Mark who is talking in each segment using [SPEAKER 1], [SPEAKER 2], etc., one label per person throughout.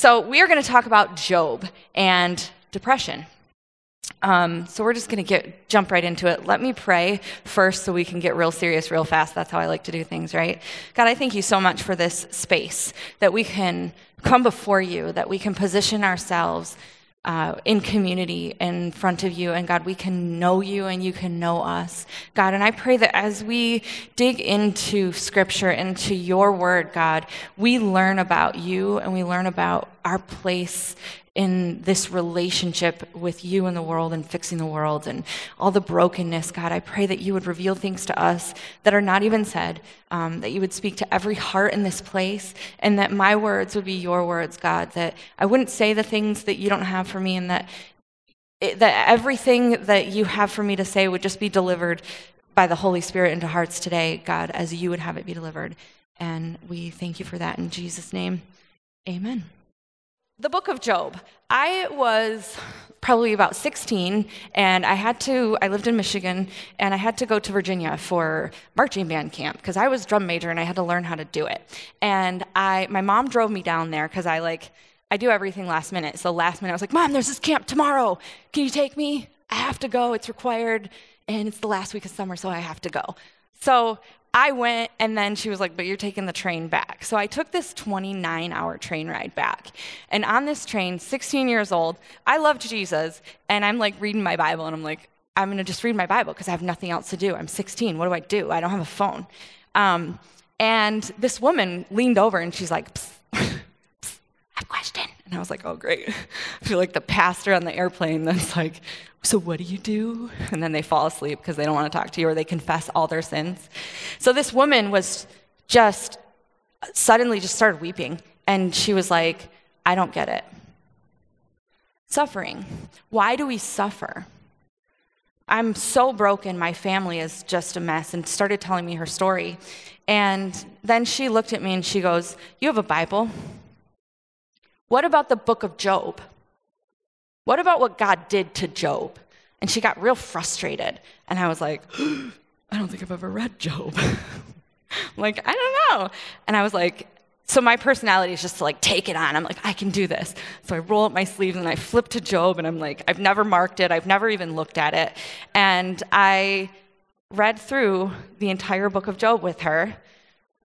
[SPEAKER 1] so we are going to talk about Job and depression. Um, so we're just going to get jump right into it. Let me pray first, so we can get real serious real fast. That's how I like to do things, right? God, I thank you so much for this space that we can come before you, that we can position ourselves uh, in community in front of you. And God, we can know you and you can know us. God, and I pray that as we dig into scripture, into your word, God, we learn about you and we learn about our place in this relationship with you and the world and fixing the world and all the brokenness, God, I pray that you would reveal things to us that are not even said, um, that you would speak to every heart in this place, and that my words would be your words, God, that I wouldn't say the things that you don't have for me, and that, it, that everything that you have for me to say would just be delivered by the Holy Spirit into hearts today, God, as you would have it be delivered. And we thank you for that in Jesus' name. Amen. The book of Job. I was probably about 16 and I had to I lived in Michigan and I had to go to Virginia for marching band camp because I was drum major and I had to learn how to do it. And I my mom drove me down there cuz I like I do everything last minute. So last minute I was like, "Mom, there's this camp tomorrow. Can you take me? I have to go. It's required and it's the last week of summer so I have to go." So I went, and then she was like, But you're taking the train back. So I took this 29 hour train ride back. And on this train, 16 years old, I loved Jesus, and I'm like reading my Bible, and I'm like, I'm going to just read my Bible because I have nothing else to do. I'm 16. What do I do? I don't have a phone. Um, and this woman leaned over and she's like, psst, psst, I have a question. And I was like, oh, great. I feel like the pastor on the airplane that's like, so what do you do? And then they fall asleep because they don't want to talk to you or they confess all their sins. So this woman was just suddenly just started weeping. And she was like, I don't get it. Suffering. Why do we suffer? I'm so broken. My family is just a mess. And started telling me her story. And then she looked at me and she goes, You have a Bible? What about the book of Job? What about what God did to Job? And she got real frustrated. And I was like, I don't think I've ever read Job. like, I don't know. And I was like, so my personality is just to like take it on. I'm like, I can do this. So I roll up my sleeves and I flip to Job and I'm like, I've never marked it. I've never even looked at it. And I read through the entire book of Job with her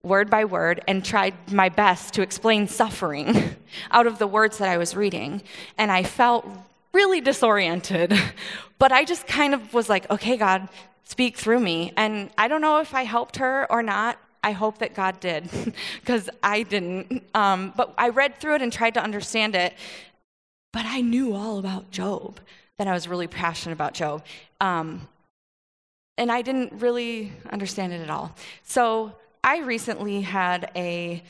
[SPEAKER 1] word by word and tried my best to explain suffering out of the words that I was reading. And I felt really disoriented, but I just kind of was like, okay, God, speak through me. And I don't know if I helped her or not. I hope that God did, because I didn't. Um, but I read through it and tried to understand it. But I knew all about Job, that I was really passionate about Job. Um, and I didn't really understand it at all. So I recently had a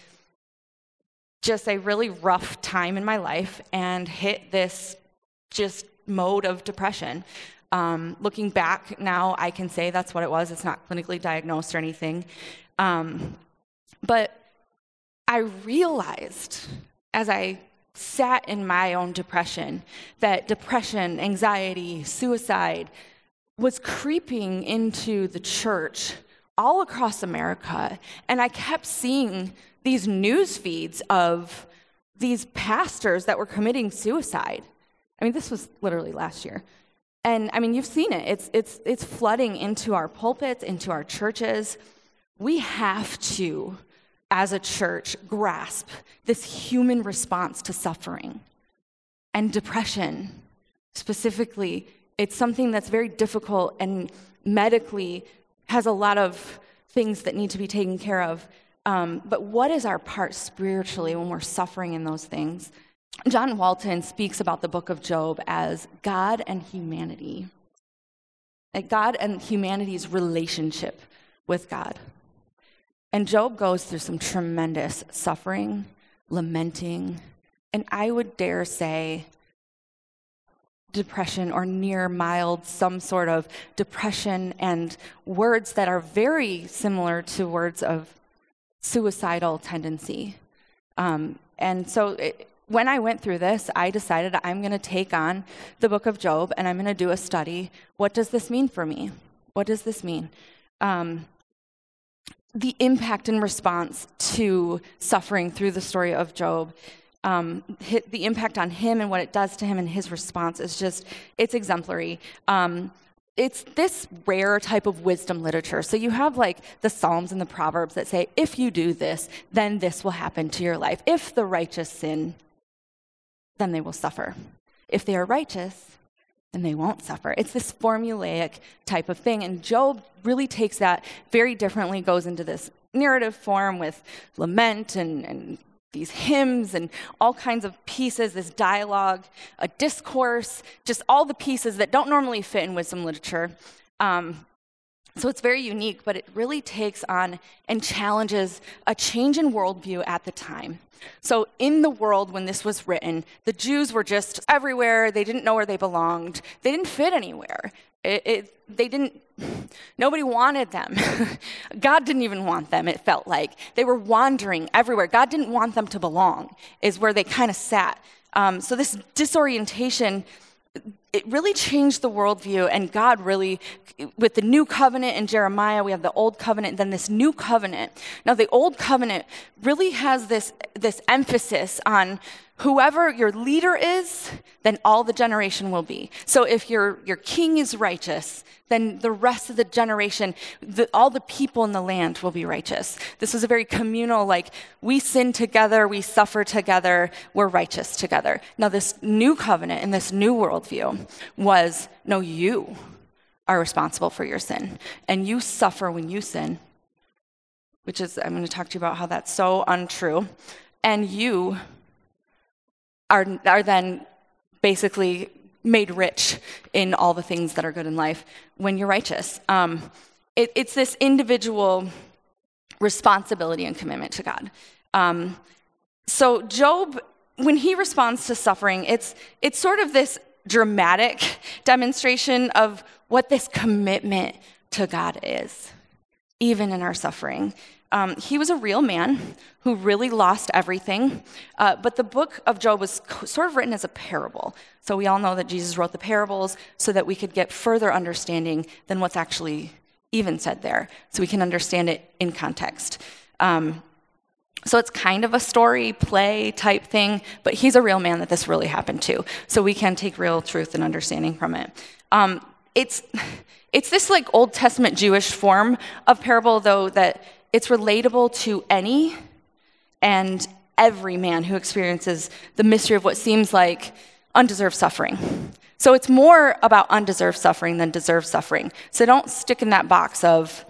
[SPEAKER 1] just a really rough time in my life and hit this just mode of depression. Um, looking back now, I can say that's what it was. It's not clinically diagnosed or anything. Um, but I realized as I sat in my own depression that depression, anxiety, suicide was creeping into the church all across America. And I kept seeing these news feeds of these pastors that were committing suicide. I mean, this was literally last year. And I mean, you've seen it. It's, it's, it's flooding into our pulpits, into our churches. We have to, as a church, grasp this human response to suffering and depression. Specifically, it's something that's very difficult and medically has a lot of things that need to be taken care of. Um, but what is our part spiritually when we're suffering in those things? John Walton speaks about the book of Job as God and humanity. Like God and humanity's relationship with God. And Job goes through some tremendous suffering, lamenting, and I would dare say depression or near mild, some sort of depression, and words that are very similar to words of suicidal tendency. Um, and so it, when I went through this, I decided I'm going to take on the book of Job and I'm going to do a study. What does this mean for me? What does this mean? Um, the impact and response to suffering through the story of Job um, the impact on him and what it does to him and his response is just, it's exemplary. Um, it's this rare type of wisdom literature. So you have like the Psalms and the Proverbs that say, if you do this, then this will happen to your life. If the righteous sin, then they will suffer. If they are righteous, then they won't suffer. It's this formulaic type of thing. And Job really takes that very differently, goes into this narrative form with lament and, and these hymns and all kinds of pieces, this dialogue, a discourse, just all the pieces that don't normally fit in wisdom literature. Um, so it's very unique, but it really takes on and challenges a change in worldview at the time. So, in the world when this was written, the Jews were just everywhere. They didn't know where they belonged, they didn't fit anywhere. It, it, they didn't, nobody wanted them. God didn't even want them, it felt like. They were wandering everywhere. God didn't want them to belong, is where they kind of sat. Um, so, this disorientation it really changed the worldview, and God really, with the new covenant in Jeremiah, we have the old covenant, then this new covenant. Now, the old covenant really has this, this emphasis on whoever your leader is, then all the generation will be. So if your, your king is righteous, then the rest of the generation, the, all the people in the land will be righteous. This was a very communal, like, we sin together, we suffer together, we're righteous together. Now, this new covenant and this new worldview was no, you are responsible for your sin, and you suffer when you sin, which is, I'm going to talk to you about how that's so untrue. And you are, are then basically made rich in all the things that are good in life when you're righteous. Um, it, it's this individual responsibility and commitment to God. Um, so, Job, when he responds to suffering, it's, it's sort of this dramatic demonstration of what this commitment to God is, even in our suffering. Um, he was a real man who really lost everything. Uh, but the book of Job was sort of written as a parable. So we all know that Jesus wrote the parables so that we could get further understanding than what's actually even said there, so we can understand it in context. Um, so it's kind of a story play type thing, but he's a real man that this really happened to. So we can take real truth and understanding from it. Um, it's, it's this like Old Testament Jewish form of parable, though, that it's relatable to any and every man who experiences the mystery of what seems like undeserved suffering. So it's more about undeserved suffering than deserved suffering. So don't stick in that box of,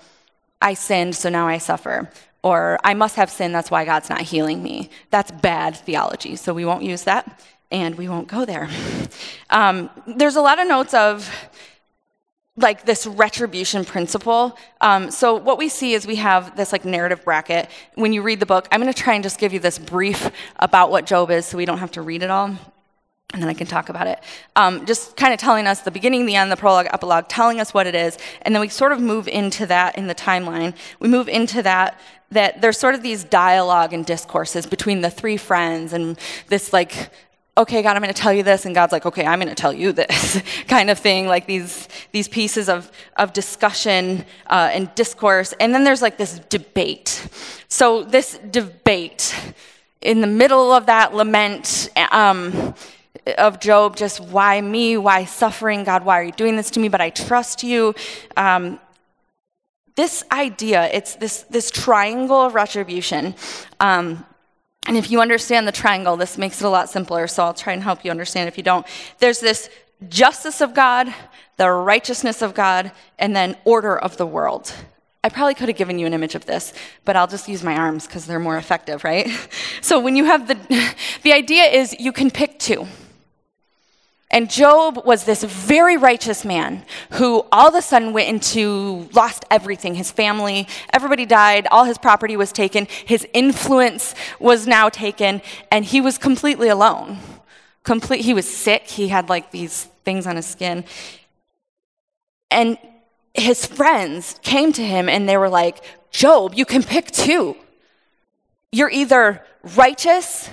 [SPEAKER 1] I sinned, so now I suffer. Or I must have sinned, that's why God's not healing me. That's bad theology, so we won't use that and we won't go there. Um, there's a lot of notes of like this retribution principle. Um, so what we see is we have this like narrative bracket. When you read the book, I'm going to try and just give you this brief about what Job is, so we don't have to read it all. And then I can talk about it. Um, just kind of telling us the beginning, the end, the prologue, epilogue, telling us what it is. And then we sort of move into that in the timeline. We move into that, that there's sort of these dialogue and discourses between the three friends and this like okay, God, I'm going to tell you this, and God's like, okay, I'm going to tell you this, kind of thing, like these, these pieces of, of discussion uh, and discourse. And then there's like this debate. So, this debate, in the middle of that lament um, of Job, just why me? Why suffering? God, why are you doing this to me? But I trust you. Um, this idea, it's this, this triangle of retribution. Um, and if you understand the triangle, this makes it a lot simpler, so I'll try and help you understand if you don't. There's this justice of God, the righteousness of God, and then order of the world. I probably could have given you an image of this, but I'll just use my arms because they're more effective, right? So when you have the, the idea is you can pick two. And Job was this very righteous man who all of a sudden went into, lost everything his family, everybody died, all his property was taken, his influence was now taken, and he was completely alone. Complete, he was sick, he had like these things on his skin. And his friends came to him and they were like, Job, you can pick two. You're either righteous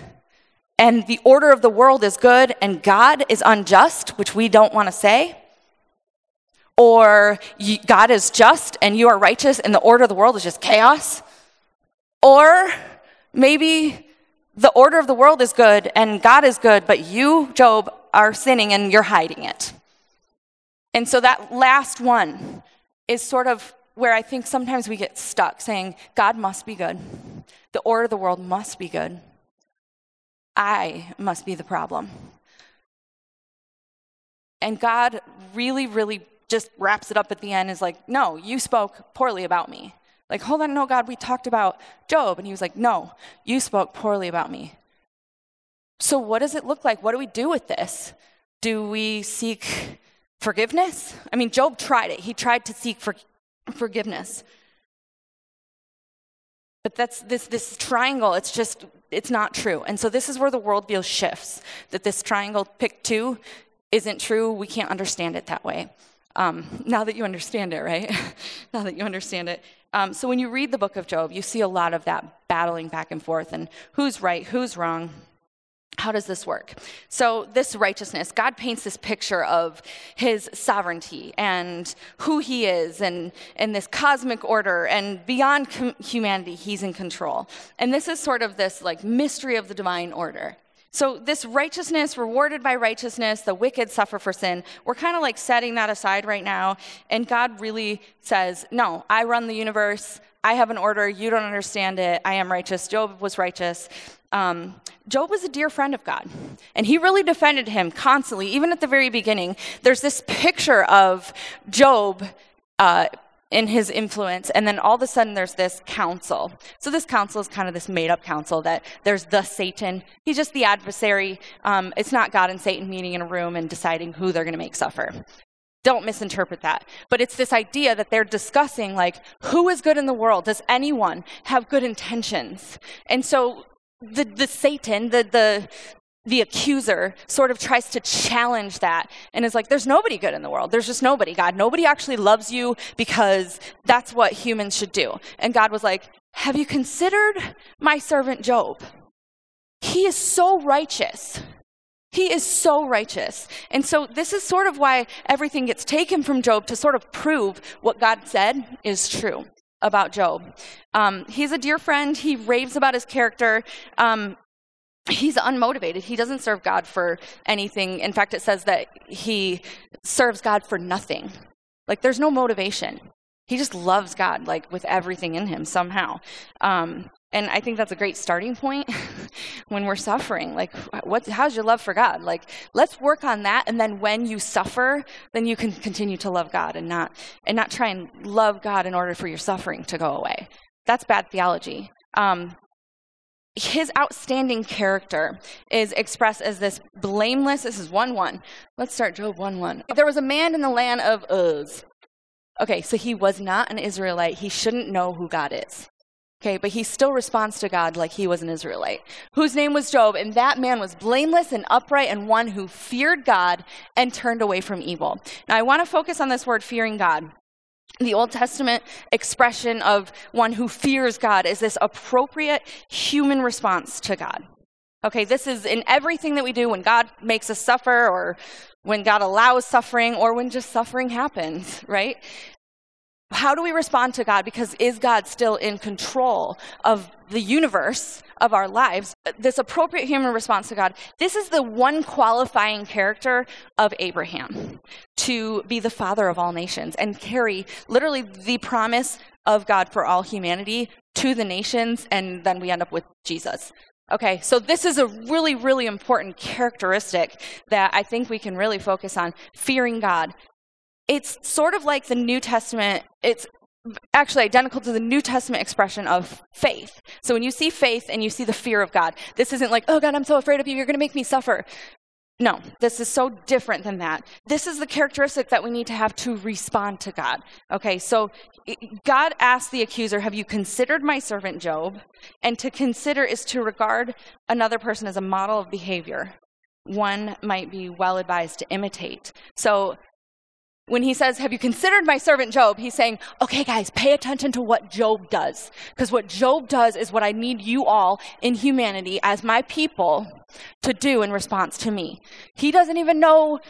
[SPEAKER 1] and the order of the world is good and God is unjust, which we don't want to say, or God is just and you are righteous and the order of the world is just chaos, or maybe the order of the world is good and God is good, but you, Job, are sinning and you're hiding it. And so that last one is sort of where I think sometimes we get stuck saying, God must be good. The order of the world must be good. I must be the problem. And God really, really just wraps it up at the end is like, no, you spoke poorly about me. Like, hold on, no, God, we talked about Job. And he was like, no, you spoke poorly about me. So, what does it look like? What do we do with this? Do we seek forgiveness? I mean, Job tried it. He tried to seek for, forgiveness. But that's this, this triangle, it's just, it's not true. And so this is where the worldview shifts that this triangle, pick two, isn't true. We can't understand it that way. Um, now that you understand it, right? now that you understand it. Um, so when you read the book of Job, you see a lot of that battling back and forth and who's right, who's wrong. How does this work? So, this righteousness, God paints this picture of his sovereignty and who he is and, and this cosmic order, and beyond com- humanity, he's in control. And this is sort of this like mystery of the divine order. So, this righteousness, rewarded by righteousness, the wicked suffer for sin, we're kind of like setting that aside right now. And God really says, No, I run the universe. I have an order. You don't understand it. I am righteous. Job was righteous. Um, Job was a dear friend of God, and he really defended him constantly, even at the very beginning. There's this picture of Job. Uh, in his influence. And then all of a sudden, there's this council. So, this council is kind of this made up council that there's the Satan. He's just the adversary. Um, it's not God and Satan meeting in a room and deciding who they're going to make suffer. Don't misinterpret that. But it's this idea that they're discussing, like, who is good in the world? Does anyone have good intentions? And so, the, the Satan, the, the, the accuser sort of tries to challenge that and is like, there's nobody good in the world. There's just nobody, God. Nobody actually loves you because that's what humans should do. And God was like, Have you considered my servant Job? He is so righteous. He is so righteous. And so, this is sort of why everything gets taken from Job to sort of prove what God said is true about Job. Um, he's a dear friend. He raves about his character. Um, he's unmotivated. He doesn't serve God for anything. In fact, it says that he serves God for nothing. Like, there's no motivation. He just loves God, like, with everything in him somehow. Um, and I think that's a great starting point when we're suffering. Like, what, how's your love for God? Like, let's work on that. And then when you suffer, then you can continue to love God and not, and not try and love God in order for your suffering to go away. That's bad theology. Um, his outstanding character is expressed as this blameless. This is 1 1. Let's start Job 1 1. There was a man in the land of Uz. Okay, so he was not an Israelite. He shouldn't know who God is. Okay, but he still responds to God like he was an Israelite, whose name was Job, and that man was blameless and upright and one who feared God and turned away from evil. Now, I want to focus on this word fearing God the Old Testament expression of one who fears God is this appropriate human response to God. Okay, this is in everything that we do when God makes us suffer or when God allows suffering or when just suffering happens, right? How do we respond to God? Because is God still in control of the universe of our lives? This appropriate human response to God, this is the one qualifying character of Abraham to be the father of all nations and carry literally the promise of God for all humanity to the nations, and then we end up with Jesus. Okay, so this is a really, really important characteristic that I think we can really focus on fearing God, it's sort of like the New Testament, it's actually identical to the New Testament expression of faith. So when you see faith and you see the fear of God, this isn't like, oh God, I'm so afraid of you, you're going to make me suffer. No, this is so different than that. This is the characteristic that we need to have to respond to God. Okay, so God asked the accuser, Have you considered my servant Job? And to consider is to regard another person as a model of behavior. One might be well advised to imitate. So when he says, Have you considered my servant Job? He's saying, Okay, guys, pay attention to what Job does. Because what Job does is what I need you all in humanity as my people to do in response to me. He doesn't even know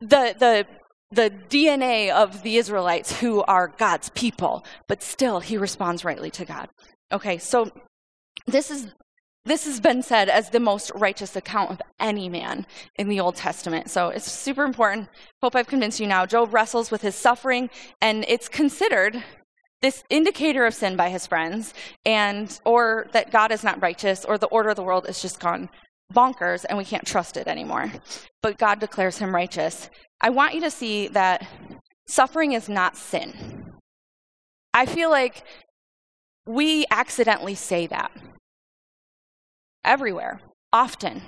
[SPEAKER 1] the, the, the DNA of the Israelites who are God's people, but still he responds rightly to God. Okay, so this is this has been said as the most righteous account of any man in the Old Testament. So it's super important. Hope I've convinced you now. Job wrestles with his suffering, and it's considered this indicator of sin by his friends, and or that God is not righteous, or the order of the world is just gone bonkers and we can't trust it anymore. But God declares him righteous. I want you to see that suffering is not sin. I feel like we accidentally say that everywhere, often.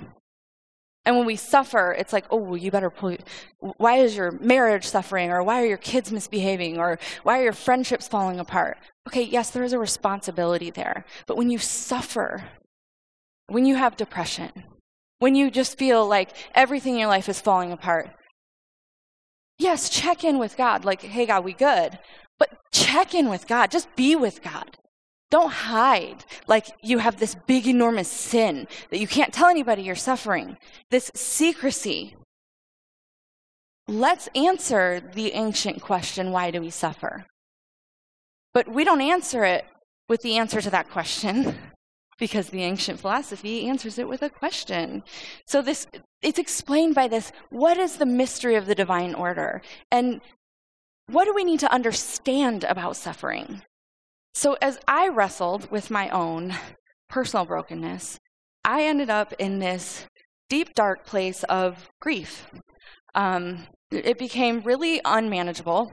[SPEAKER 1] And when we suffer, it's like, oh, well, you better pull. Why is your marriage suffering? Or why are your kids misbehaving? Or why are your friendships falling apart? Okay, yes, there is a responsibility there. But when you suffer, when you have depression, when you just feel like everything in your life is falling apart, yes, check in with God. Like, hey, God, we good. But check in with God. Just be with God. Don't hide like you have this big, enormous sin that you can't tell anybody you're suffering. This secrecy. Let's answer the ancient question why do we suffer? But we don't answer it with the answer to that question because the ancient philosophy answers it with a question. So this it's explained by this what is the mystery of the divine order? And what do we need to understand about suffering? So, as I wrestled with my own personal brokenness, I ended up in this deep, dark place of grief. Um, it became really unmanageable,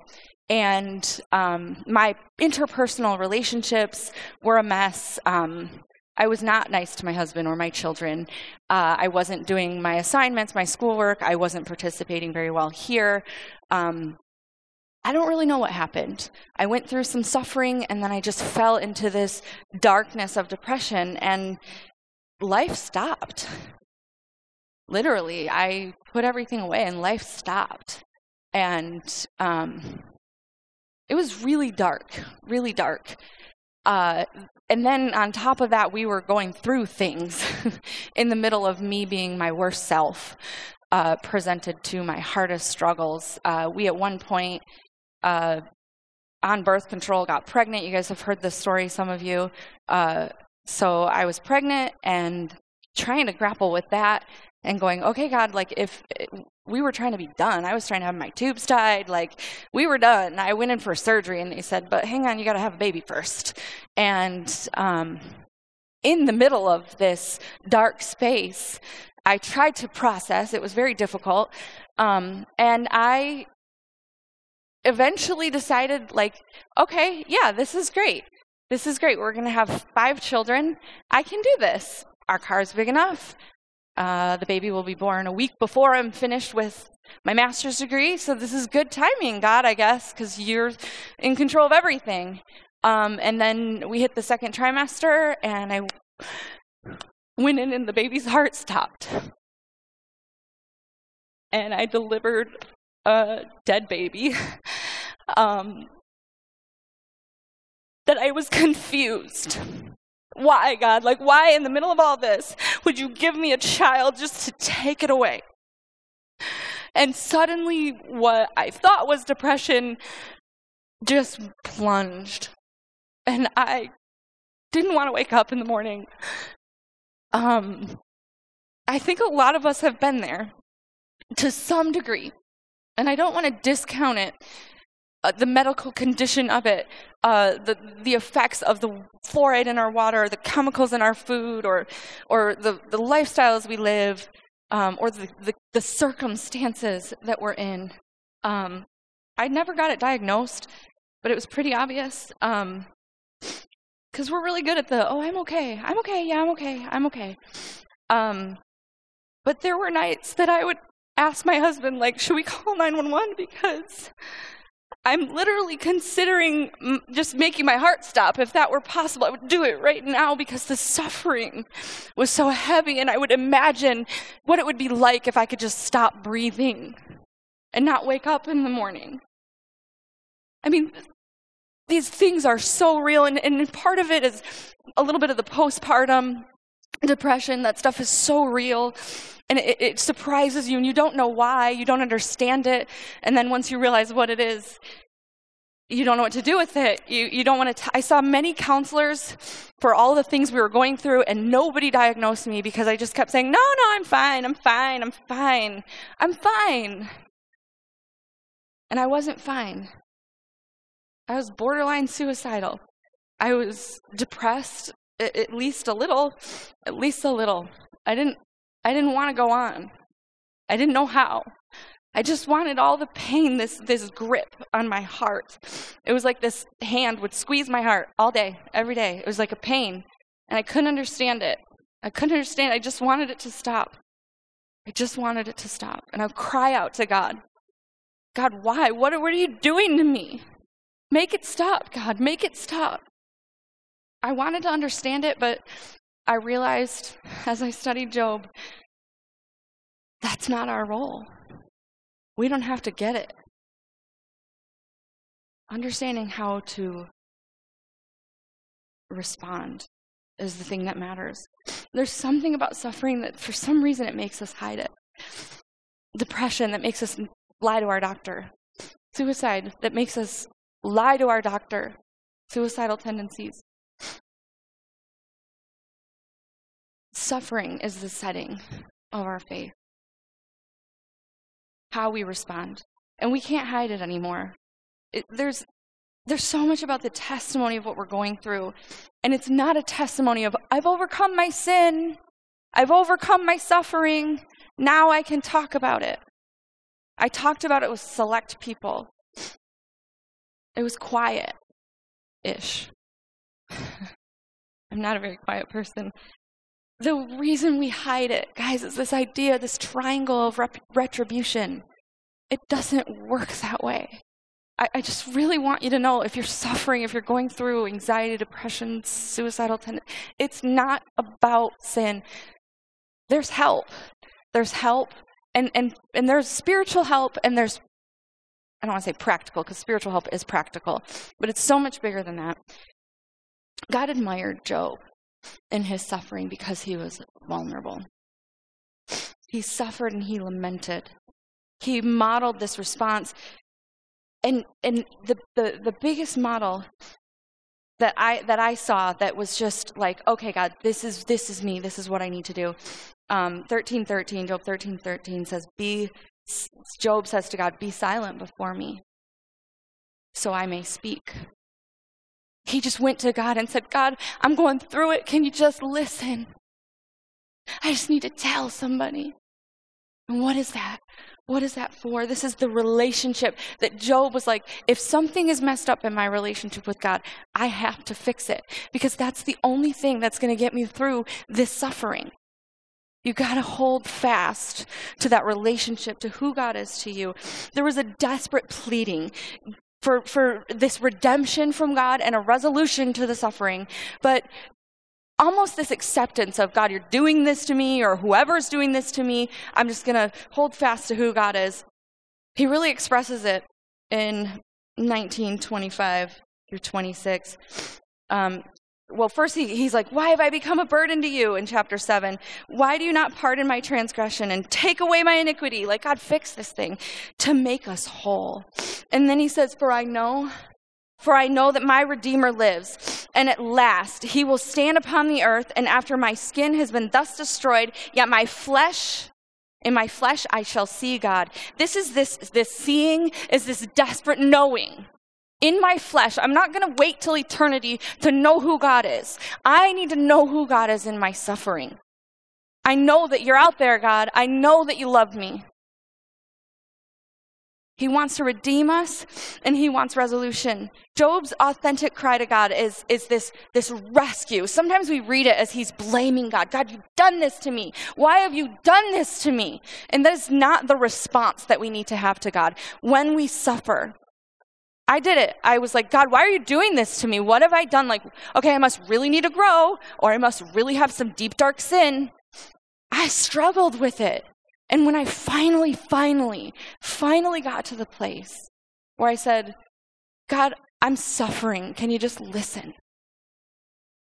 [SPEAKER 1] and um, my interpersonal relationships were a mess. Um, I was not nice to my husband or my children. Uh, I wasn't doing my assignments, my schoolwork. I wasn't participating very well here. Um, I don't really know what happened. I went through some suffering and then I just fell into this darkness of depression and life stopped. Literally, I put everything away and life stopped. And um, it was really dark, really dark. Uh, and then on top of that, we were going through things in the middle of me being my worst self, uh, presented to my hardest struggles. Uh, we, at one point, uh, on birth control, got pregnant. You guys have heard this story, some of you. Uh, so I was pregnant and trying to grapple with that and going, okay, God, like if we were trying to be done, I was trying to have my tubes tied, like we were done. I went in for surgery and they said, but hang on, you got to have a baby first. And um, in the middle of this dark space, I tried to process. It was very difficult. Um, and I eventually decided, like, okay, yeah, this is great. This is great. We're going to have five children. I can do this. Our car's big enough. Uh, the baby will be born a week before I'm finished with my master's degree. So this is good timing, God, I guess, because you're in control of everything. Um, and then we hit the second trimester, and I went in, and the baby's heart stopped. And I delivered a dead baby, um, that I was confused. Why, God? Like, why in the middle of all this would you give me a child just to take it away? And suddenly, what I thought was depression just plunged. And I didn't want to wake up in the morning. Um, I think a lot of us have been there to some degree and I don't want to discount it, uh, the medical condition of it, uh, the, the effects of the fluoride in our water, the chemicals in our food, or, or the, the lifestyles we live, um, or the, the, the, circumstances that we're in. Um, I never got it diagnosed, but it was pretty obvious. Because um, we're really good at the, oh, I'm okay, I'm okay, yeah, I'm okay, I'm okay. Um, but there were nights that I would ask my husband, like, should we call 911? Because I'm literally considering mm, just making my heart stop. If that were possible, I would do it right now because the suffering was so heavy, and I would imagine what it would be like if I could just stop breathing and not wake up in the morning. I mean, these things are so real, and, and part of it is a little bit of the postpartum depression. That stuff is so real. And it, it, surprises you, and you don't know why, you don't understand it. And then once you realize what it is, you don't know what to do with it. You, you don't want to. I saw many counselors for all the things we were going through, and nobody diagnosed me because I just kept saying, No, no, I'm fine, I'm fine, I'm fine, I'm fine. And I wasn't fine. I was borderline suicidal. I was depressed, at least a little, at least a little. I didn't, I didn't want to go on. I didn't know how. I just wanted all the pain, this, this grip on my heart. It was like this hand would squeeze my heart all day, every day. It was like a pain. And I couldn't understand it. I couldn't understand. I just wanted it to stop. I just wanted it to stop. And I would cry out to God God, why? What, are, what are you doing to me? Make it stop, God. Make it stop. I wanted to understand it, but I realized as I studied Job, that's not our role. We don't have to get it. Understanding how to respond is the thing that matters. There's something about suffering that for some reason it makes us hide it. Depression that makes us lie to our doctor. Suicide that makes us lie to our doctor. Suicidal tendencies. Suffering is the setting of our faith how we respond. And we can't hide it anymore. It, there's, there's so much about the testimony of what we're going through. And it's not a testimony of, I've overcome my sin, I've overcome my suffering, now I can talk about it. I talked about it with select people. It was quiet ish. I'm not a very quiet person. The reason we hide it, guys, is this idea, this triangle of rep- retribution. It doesn't work that way. I, I, just really want you to know if you're suffering, if you're going through anxiety, depression, suicidal tendencies, it's not about sin. There's help. There's help, and, and, and there's spiritual help, and there's, I don't want to say practical, because spiritual help is practical, but it's so much bigger than that. God admired Job in his suffering because he was vulnerable. He suffered and he lamented. He modeled this response. And, and the, the, the biggest model that I, that I saw that was just like, okay, God, this is, this is me. This is what I need to do. Um, 13, 13, Job 13, 13 says, be, Job says to God, be silent before me so I may speak. He just went to God and said, God, I'm going through it. Can you just listen? I just need to tell somebody. And what is that? What is that for? This is the relationship that Job was like, if something is messed up in my relationship with God, I have to fix it because that's the only thing that's going to get me through this suffering. You got to hold fast to that relationship, to who God is to you. There was a desperate pleading for, for this redemption from God and a resolution to the suffering, but almost this acceptance of God, you're doing this to me, or whoever's doing this to me, I'm just going to hold fast to who God is. He really expresses it in 1925 through 26. Um, well, first he, he's like, Why have I become a burden to you in chapter 7? Why do you not pardon my transgression and take away my iniquity? Like, God, fix this thing to make us whole. And then he says, For I know, for I know that my Redeemer lives, and at last he will stand upon the earth, and after my skin has been thus destroyed, yet my flesh in my flesh I shall see God. This is this this seeing is this desperate knowing in my flesh. I'm not going to wait till eternity to know who God is. I need to know who God is in my suffering. I know that you're out there, God. I know that you love me. He wants to redeem us and he wants resolution. Job's authentic cry to God is, is this, this rescue. Sometimes we read it as he's blaming God. God, you've done this to me. Why have you done this to me? And that is not the response that we need to have to God. When we suffer, I did it. I was like, God, why are you doing this to me? What have I done? Like, okay, I must really need to grow, or I must really have some deep, dark sin. I struggled with it. And when I finally, finally, finally got to the place where I said, God, I'm suffering. Can you just listen?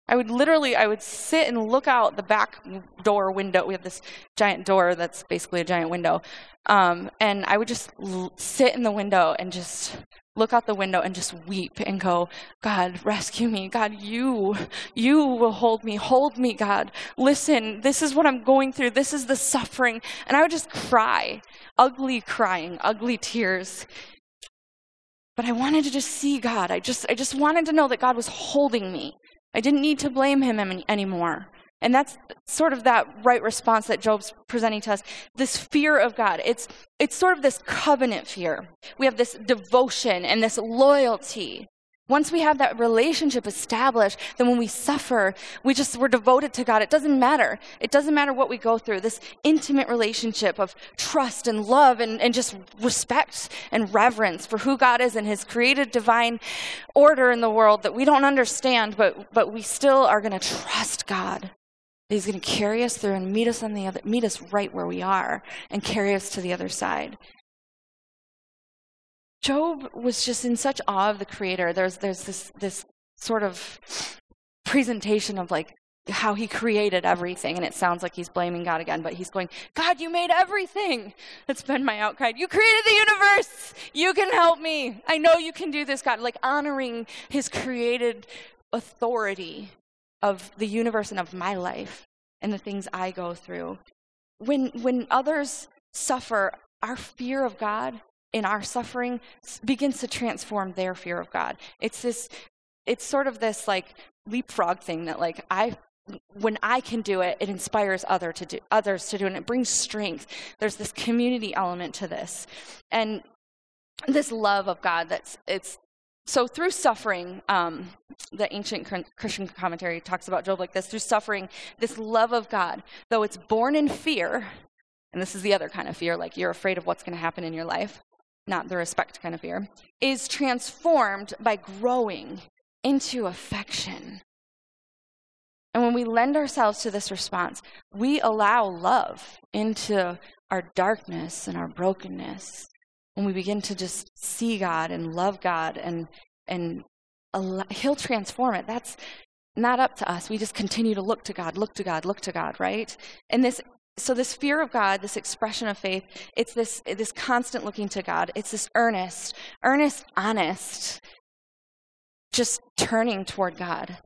[SPEAKER 1] I would literally, I would sit and look out the back door window. We have this giant door that's basically a giant window. Um, and I would just l- sit in the window and just look out the window and just weep and go, God, rescue me. God, you, you will hold me. Hold me, God. Listen, this is what I'm going through. This is the suffering. And I would just cry, ugly crying, ugly tears. But I wanted to just see God. I just, I just wanted to know that God was holding me. I didn't need to blame him any, anymore. And that's sort of that right response that Job's presenting to us. This fear of God. It's, it's sort of this covenant fear. We have this devotion and this loyalty. Once we have that relationship established, then when we suffer, we just, we're devoted to God. It doesn't matter. It doesn't matter what we go through. This intimate relationship of trust and love and, and just respect and reverence for who God is and his created divine order in the world that we don't understand, but, but we still are going to trust God. He's going to carry us through and meet us on the other, meet us right where we are and carry us to the other side. Job was just in such awe of the Creator. There's there's this this sort of presentation of like how he created everything, and it sounds like he's blaming God again, but he's going, God, you made everything. That's been my outcry. You created the universe. You can help me. I know you can do this, God. Like honoring his created authority of the universe and of my life and the things I go through. When, when others suffer, our fear of God in our suffering begins to transform their fear of God. It's this, it's sort of this like leapfrog thing that like I when I can do it, it inspires other to do, others to do and it brings strength. There's this community element to this. And this love of God that's it's so through suffering, um, the ancient Christian commentary talks about Job like this through suffering, this love of God, though it's born in fear, and this is the other kind of fear, like you're afraid of what's going to happen in your life, not the respect kind of fear, is transformed by growing into affection. And when we lend ourselves to this response, we allow love into our darkness and our brokenness when we begin to just see God and love God and and he'll transform it. That's not up to us. We just continue to look to God, look to God, look to God, right? And this so this fear of God, this expression of faith, it's this this constant looking to God. It's this earnest, earnest, honest just turning toward God.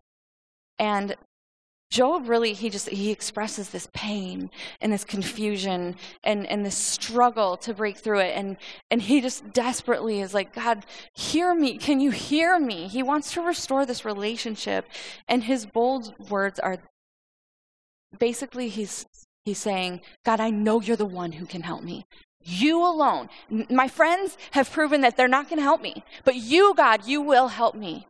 [SPEAKER 1] And Job really, he just, he expresses this pain and this confusion and, and this struggle to break through it. And, and he just desperately is like, God, hear me. Can you hear me? He wants to restore this relationship. And his bold words are basically, he's, he's saying, God, I know you're the one who can help me. You alone. My friends have proven that they're not going to help me, but you, God, you will help me.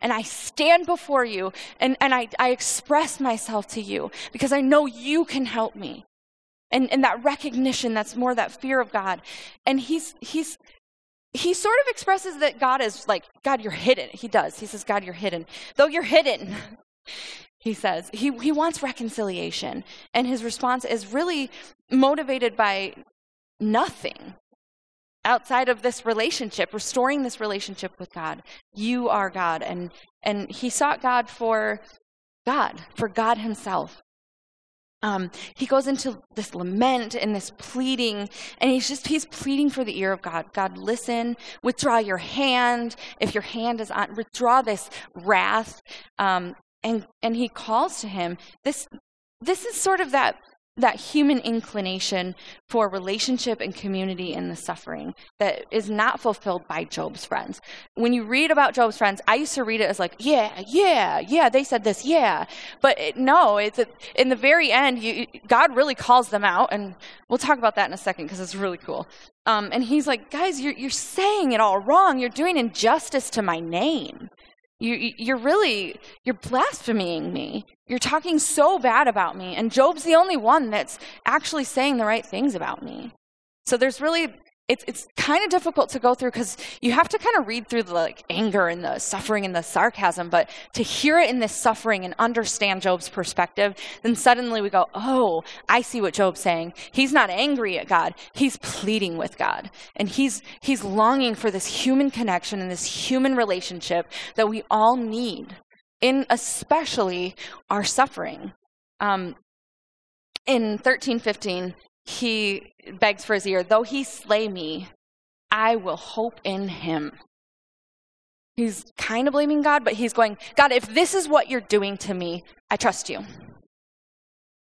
[SPEAKER 1] And I stand before you and, and I, I express myself to you because I know you can help me. And, and that recognition, that's more that fear of God. And he's, he's, he sort of expresses that God is like, God, you're hidden. He does. He says, God, you're hidden. Though you're hidden, he says. He, he wants reconciliation. And his response is really motivated by nothing outside of this relationship, restoring this relationship with God. You are God. And, and he sought God for God, for God himself. Um, he goes into this lament and this pleading, and he's just, he's pleading for the ear of God. God, listen, withdraw your hand. If your hand is on, withdraw this wrath. Um, and, and he calls to him. This, this is sort of that that human inclination for relationship and community in the suffering that is not fulfilled by Job's friends. When you read about Job's friends, I used to read it as like, yeah, yeah, yeah, they said this, yeah. But it, no, it's a, in the very end, you, God really calls them out, and we'll talk about that in a second because it's really cool. Um, and he's like, guys, you're, you're saying it all wrong. You're doing injustice to my name. You, you're really, you're blaspheming me. You're talking so bad about me. And Job's the only one that's actually saying the right things about me. So there's really it's, it's kind of difficult to go through because you have to kind of read through the like anger and the suffering and the sarcasm but to hear it in this suffering and understand job's perspective then suddenly we go oh i see what job's saying. He's not angry at god. He's pleading with god. And he's he's longing for this human connection and this human relationship that we all need in especially our suffering. Um, in 1315 he begs for his ear, though he slay me, I will hope in him. He's kind of blaming God, but he's going, God, if this is what you're doing to me, I trust you.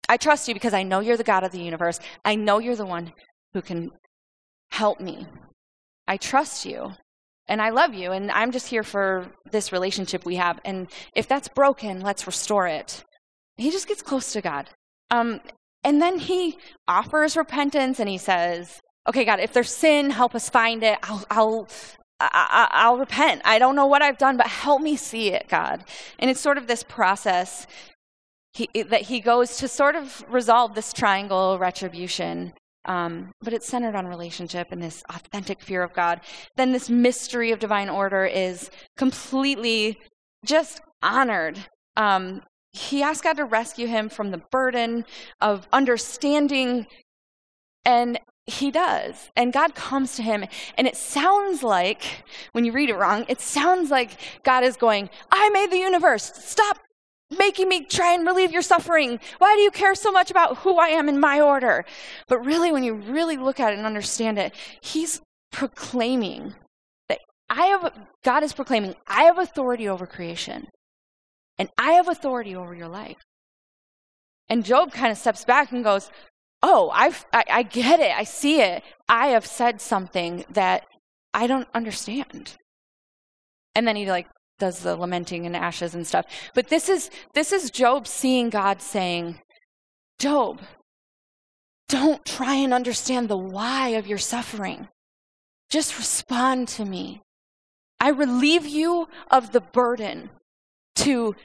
[SPEAKER 1] I trust you because I know you're the God of the universe. I know you're the one who can help me. I trust you and I love you, and I'm just here for this relationship we have. And if that's broken, let's restore it. He just gets close to God. Um, and then he offers repentance and he says, Okay, God, if there's sin, help us find it. I'll, I'll, I, will repent. I don't know what I've done, but help me see it, God. And it's sort of this process he, that he goes to sort of resolve this triangle retribution. Um, but it's centered on relationship and this authentic fear of God. Then this mystery of divine order is completely just honored. Um, he asks God to rescue him from the burden of understanding and he does. And God comes to him. And it sounds like, when you read it wrong, it sounds like God is going, I made the universe. Stop making me try and relieve your suffering. Why do you care so much about who I am in my order? But really, when you really look at it and understand it, he's proclaiming that I have, God is proclaiming, I have authority over creation. And I have authority over your life. And Job kind of steps back and goes, oh, I've, I, I get it. I see it. I have said something that I don't understand. And then he like does the lamenting and ashes and stuff. But this is this is Job seeing God saying, Job, don't try and understand the why of your suffering. Just respond to me. I relieve you of the burden to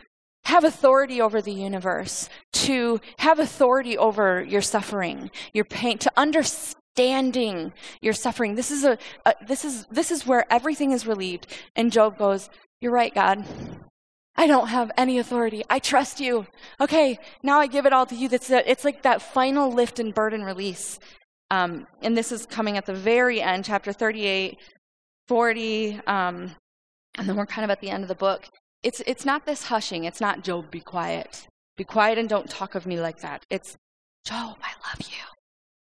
[SPEAKER 1] have authority over the universe, to have authority over your suffering, your pain, to understanding your suffering. This is, a, a, this is, this is where everything is relieved. And Job goes, You're right, God. I don't have any authority. I trust you. Okay, now I give it all to you. That's it's like that final lift and burden release. Um, and this is coming at the very end, chapter 38, 40, um, and then we're kind of at the end of the book it's, it's not this hushing. It's not, Job, be quiet. Be quiet and don't talk of me like that. It's, Job, I love you.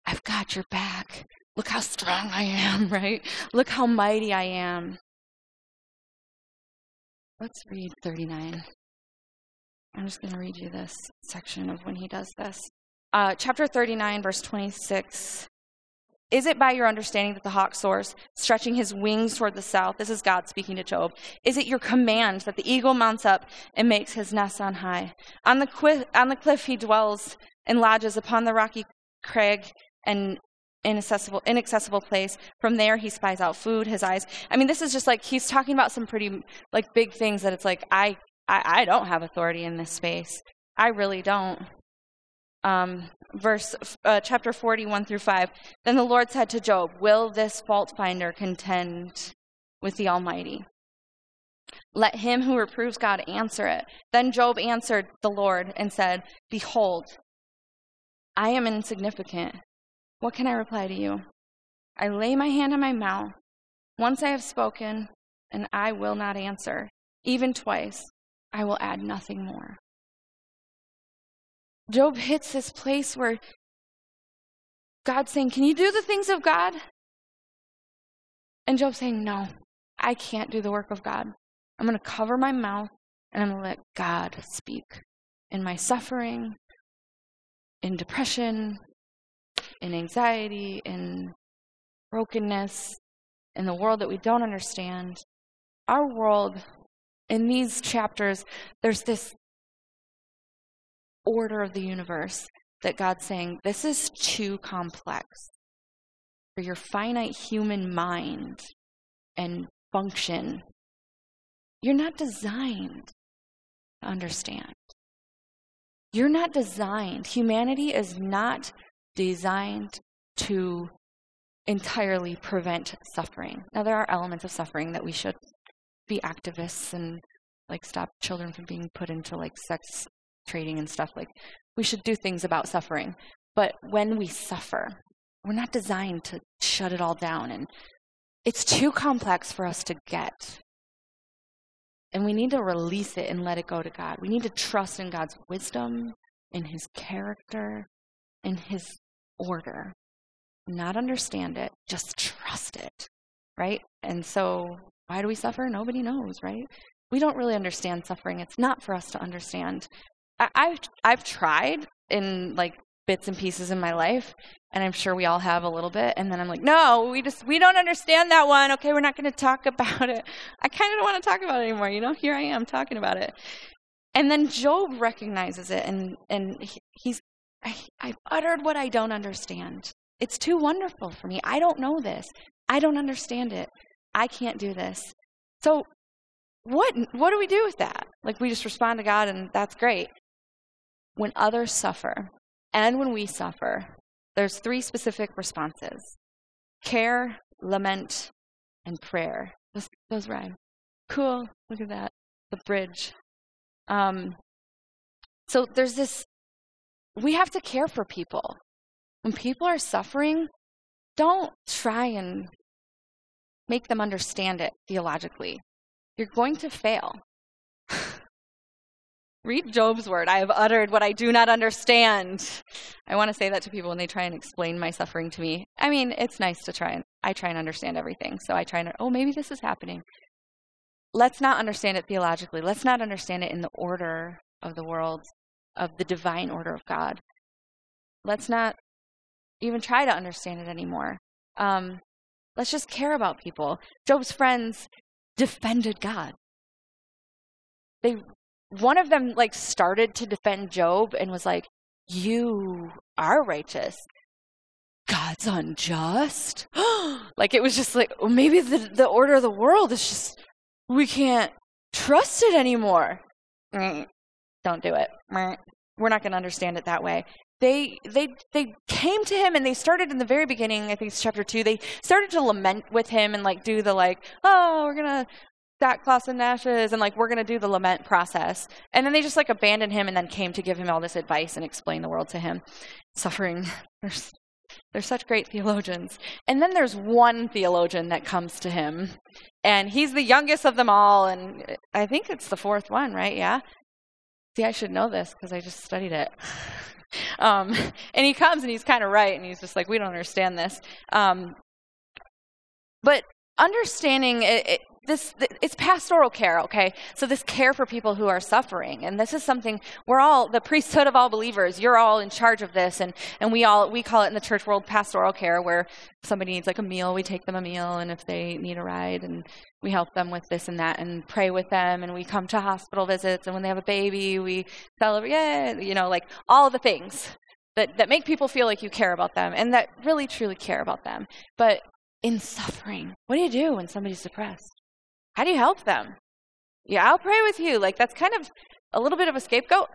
[SPEAKER 1] I've got your back. Look how strong I am, right? Look how mighty I am. Let's read 39. I'm just going to read you this section of when he does this. Uh, chapter 39, verse 26 is it by your understanding that the hawk soars, stretching his wings toward the south? This is God speaking to Job. Is it your command that the eagle mounts up and makes his nest on high? On the, qui- on the cliff he dwells and lodges upon the rocky crag and inaccessible, inaccessible place. From there, he spies out food, his eyes. I mean, this is just like he's talking about some pretty like big things that it's like I, I, I don't have authority in this space. I really don't um, verse uh, chapter 41 through 5 then the lord said to job will this fault finder contend with the almighty? Let him who reproves god answer it. Then job answered the lord and said behold i am insignificant. What can i reply to you? I lay my hand on my mouth. Once i have spoken and i will not answer. Even twice i will add nothing more Job hits this place where God's saying, Can you do the things of God? And Job's saying, No, I can't do the work of God. I'm going to cover my mouth and I'm going to let God speak in my suffering, in depression, in anxiety, in brokenness, in the world that we don't understand. Our world, in these chapters, there's this order of the universe that God's saying, this is too complex for your finite human mind and function. You're not designed to understand. You're not designed, humanity is not designed to entirely prevent suffering. Now, there are elements of suffering that we should be activists and like stop children from being put into like sex trading and stuff like we should do things about suffering but when we suffer we're not designed to shut it all down and it's too complex for us to get and we need to release it and let it go to god we need to trust in god's wisdom in his character in his order not understand it just trust it right and so Why do we suffer? Nobody knows, right? We don't really understand suffering. It's not for us to understand. I've, I've tried in like bits and pieces in my life, and I'm sure we all have a little bit. And then I'm like, no, we just we don't understand that one. Okay, we're not going to talk about it. I kind of don't want to talk about it anymore. You know, here I am talking about it. And then Job recognizes it, and and he's I, I've uttered what I don't understand. It's too wonderful for me. I don't know this. I don't understand it. I can't do this. So what what do we do with that? Like we just respond to God and that's great. When others suffer and when we suffer, there's three specific responses. Care, lament, and prayer. Those, those rhyme. Cool. Look at that. The bridge. Um, so there's this we have to care for people. When people are suffering, don't try and make them understand it theologically. You're going to fail. Read Job's word. I have uttered what I do not understand. I want to say that to people when they try and explain my suffering to me. I mean, it's nice to try and I try and understand everything. So I try and oh, maybe this is happening. Let's not understand it theologically. Let's not understand it in the order of the world, of the divine order of God. Let's not even try to understand it anymore. Um, let's just care about people. Job's friends defended God. They one of them like started to defend Job and was like, "You are righteous. God's unjust." like it was just like well, maybe the the order of the world is just we can't trust it anymore. Mm, don't do it. We're not going to understand it that way they they they came to him and they started in the very beginning i think it's chapter two they started to lament with him and like do the like oh we're gonna sackcloth and ashes and like we're gonna do the lament process. And then they just like abandoned him and then came to give him all this advice and explain the world to him. Suffering. There's they're such great theologians. And then there's one theologian that comes to him and he's the youngest of them all and i think it's the fourth one right? Yeah. See i should know this because i just studied it. Um, and he comes and he's kind of right, and he's just like, we don't understand this. Um, but understanding it, it, this it's pastoral care okay? So this care for people who are suffering and this is something we're all the priesthood of all believers you're all in charge of this and and we all we call it in the church world pastoral care where somebody needs like a meal we take them a meal and if they need a ride and we help them with this and that and pray with them and we come to hospital visits and when they have a baby we celebrate yeah, you know like all the things that, that make people feel like you care about them and that really truly care about them. But in suffering what do you do when somebody's depressed how do you help them yeah i'll pray with you like that's kind of a little bit of a scapegoat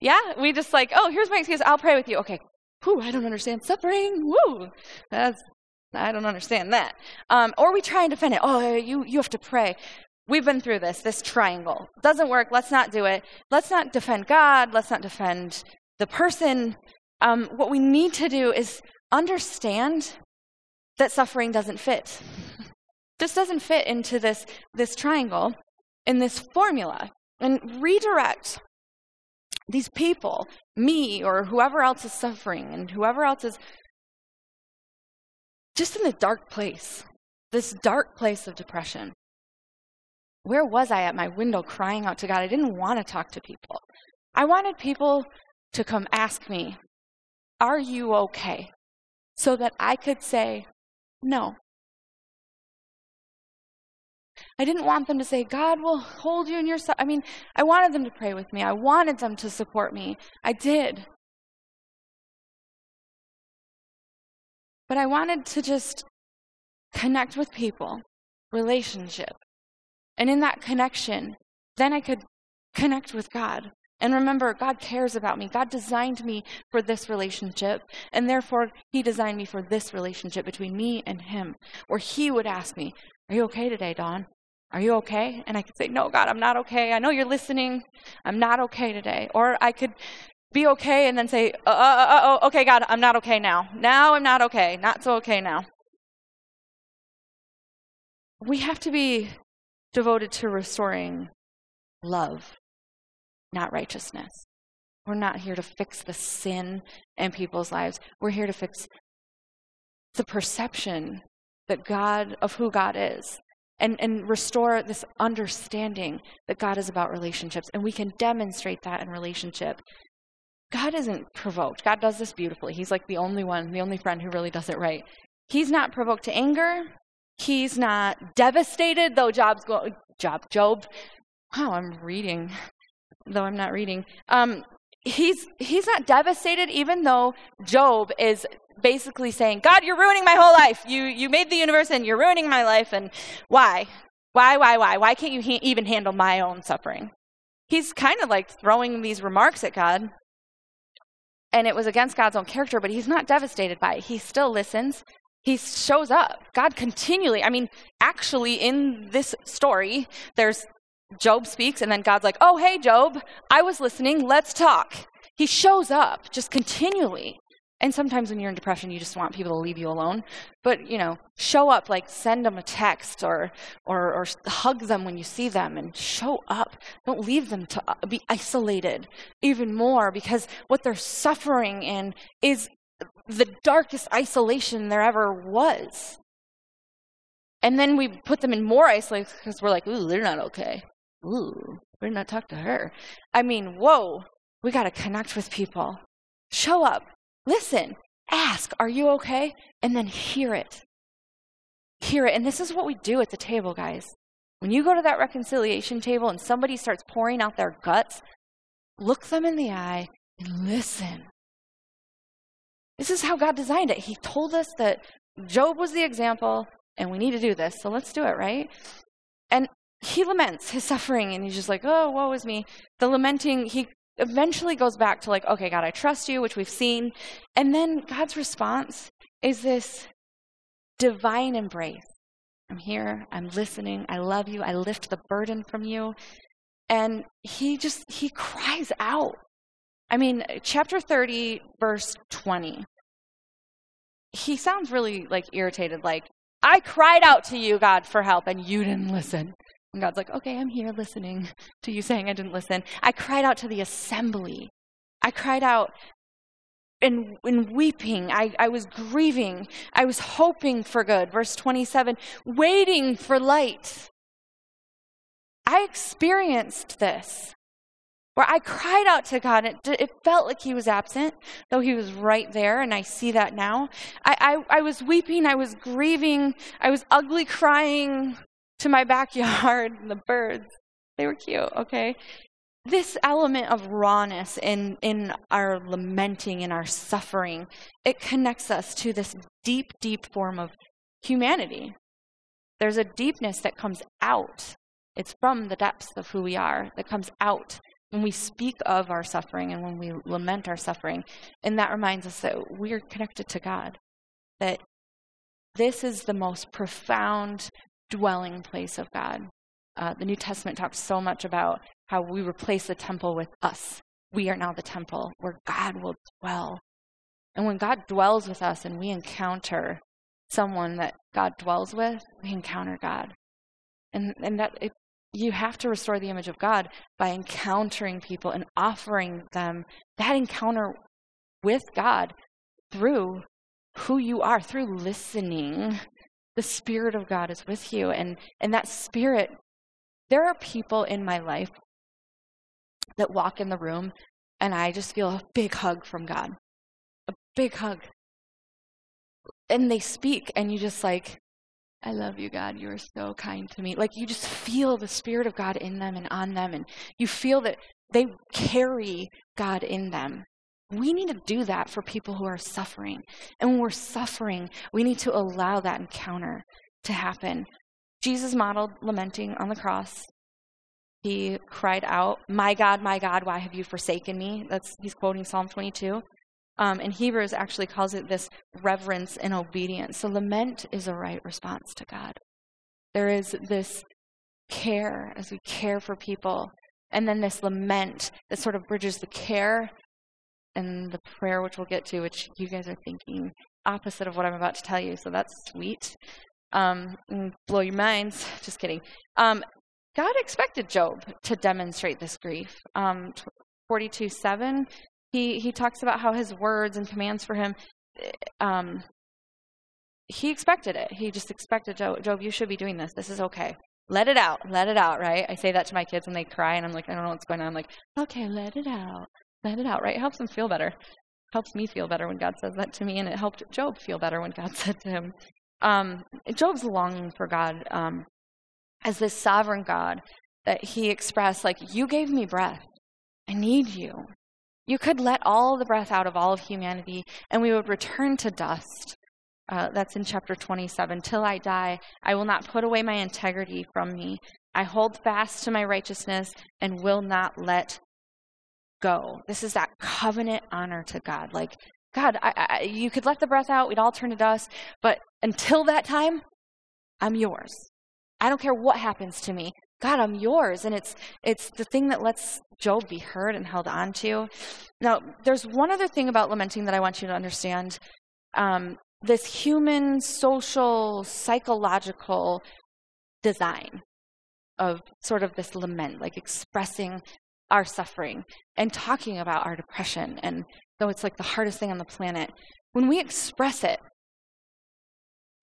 [SPEAKER 1] yeah we just like oh here's my excuse i'll pray with you okay Whew, I don't understand suffering. Woo, that's I don't understand that. Um, or we try and defend it. Oh, you, you have to pray. We've been through this, this triangle. Doesn't work. Let's not do it. Let's not defend God. Let's not defend the person. Um, what we need to do is understand that suffering doesn't fit. This doesn't fit into this, this triangle, in this formula, and redirect these people, me or whoever else is suffering and whoever else is just in the dark place, this dark place of depression. Where was I at my window crying out to God? I didn't want to talk to people. I wanted people to come ask me, Are you okay? So that I could say, No. I didn't want them to say, God will hold you in your. I mean, I wanted them to pray with me. I wanted them to support me. I did. But I wanted to just connect with people, relationship. And in that connection, then I could connect with God. And remember, God cares about me. God designed me for this relationship. And therefore, He designed me for this relationship between me and Him, where He would ask me, Are you okay today, Dawn? Are you okay? And I could say, No, God, I'm not okay. I know you're listening. I'm not okay today. Or I could be okay and then say, uh, uh, uh, uh, okay, God, I'm not okay now. Now I'm not okay. Not so okay now. We have to be devoted to restoring love, not righteousness. We're not here to fix the sin in people's lives. We're here to fix the perception that God of who God is. And, and restore this understanding that God is about relationships. And we can demonstrate that in relationship. God isn't provoked. God does this beautifully. He's like the only one, the only friend who really does it right. He's not provoked to anger. He's not devastated, though Job's go, Job, Job. Wow, I'm reading, though I'm not reading. Um, he's he's not devastated, even though Job is basically saying, God, you're ruining my whole life. You, you made the universe and you're ruining my life. And why? Why, why, why? Why can't you ha- even handle my own suffering? He's kind of like throwing these remarks at God. And it was against God's own character, but he's not devastated by it. He still listens. He shows up. God continually, I mean, actually, in this story, there's Job speaks, and then God's like, oh, hey, Job, I was listening. Let's talk. He shows up just continually. And sometimes when you're in depression, you just want people to leave you alone. But, you know, show up, like send them a text or, or, or hug them when you see them and show up. Don't leave them to uh, be isolated even more because what they're suffering in is the darkest isolation there ever was. And then we put them in more isolation because we're like, ooh, they're not okay. Ooh, we're not talk to her. I mean, whoa, we got to connect with people. Show up Listen, ask, are you okay? And then hear it. Hear it. And this is what we do at the table, guys. When you go to that reconciliation table and somebody starts pouring out their guts, look them in the eye and listen. This is how God designed it. He told us that Job was the example and we need to do this, so let's do it, right? And he laments his suffering and he's just like, oh, woe is me. The lamenting, he eventually goes back to like, okay, God, I trust you, which we've seen. And then God's response is this divine embrace. I'm here, I'm listening, I love you, I lift the burden from you. And he just, he cries out. I mean, chapter 30, verse 20. He sounds really like irritated, like, I cried out to you, God, for help, and you didn't listen. And God's like, okay, I'm here listening to you saying I didn't listen. I cried out to the assembly. I cried out in, in weeping. I, I was grieving. I was hoping for good. Verse 27 waiting for light. I experienced this where I cried out to God. It, it felt like He was absent, though He was right there, and I see that now. I, I, I was weeping. I was grieving. I was ugly crying to my backyard and the birds. They were cute, okay? This element of rawness in, in our lamenting and our suffering, it connects us to this deep, deep form of humanity. There's a deepness that comes out. It's from the depths of who we are that comes out when we speak of our suffering and when we lament our suffering. And that reminds us that we're connected to God, that this is the most profound dwelling place of God. Uh, the New Testament talks so much about how we replace the temple with us. We are now the temple where God will dwell. And when God dwells with us and we encounter someone that God dwells with, we encounter God. And, and that it, you have to restore the image of God by encountering people and offering them that encounter with God through who you are, through listening the Spirit of God is with you. And, and that Spirit, there are people in my life that walk in the room and I just feel a big hug from God. A big hug. And they speak, and you just like, I love you, God. You are so kind to me. Like you just feel the Spirit of God in them and on them, and you feel that they carry God in them. We need to do that for people who are suffering. And when we're suffering, we need to allow that encounter to happen. Jesus modeled lamenting on the cross. He cried out, My God, my God, why have you forsaken me? That's he's quoting Psalm 22. Um, and Hebrews actually calls it this reverence and obedience. So lament is a right response to God. There is this care as we care for people, and then this lament that sort of bridges the care and the prayer, which we'll get to, which you guys are thinking opposite of what I'm about to tell you. So that's sweet. Um, blow your minds. Just kidding. Um, God expected Job to demonstrate this grief. Um, 42 7, he, he talks about how his words and commands for him um, he expected it. He just expected Job, Job, you should be doing this. This is okay. Let it out. Let it out, right? I say that to my kids when they cry and I'm like, I don't know what's going on. I'm like, okay, let it out. Let it out, right? It helps them feel better. It helps me feel better when God says that to me, and it helped Job feel better when God said to him. Um, Job's longing for God um, as this sovereign God that he expressed, like, You gave me breath. I need you. You could let all the breath out of all of humanity, and we would return to dust. Uh, that's in chapter 27. Till I die, I will not put away my integrity from me. I hold fast to my righteousness and will not let go. This is that covenant honor to God. Like, God, I, I, you could let the breath out, we'd all turn to dust, but until that time, I'm yours. I don't care what happens to me. God, I'm yours. And it's, it's the thing that lets Job be heard and held on to. Now, there's one other thing about lamenting that I want you to understand. Um, this human, social, psychological design of sort of this lament, like expressing our suffering and talking about our depression. And though it's like the hardest thing on the planet, when we express it,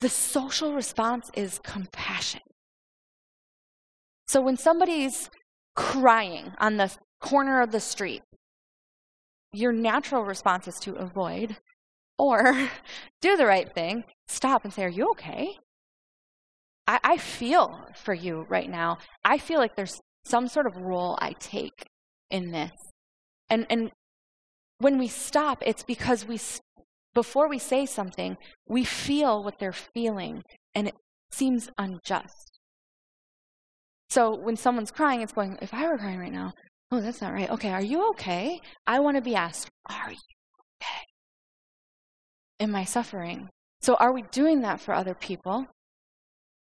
[SPEAKER 1] the social response is compassion. So when somebody's crying on the corner of the street, your natural response is to avoid or do the right thing, stop and say, Are you okay? I, I feel for you right now. I feel like there's some sort of role I take in this. And, and when we stop, it's because we, before we say something, we feel what they're feeling, and it seems unjust. So when someone's crying, it's going, if I were crying right now, oh, that's not right. Okay, are you okay? I want to be asked, are you okay? Am I suffering? So are we doing that for other people?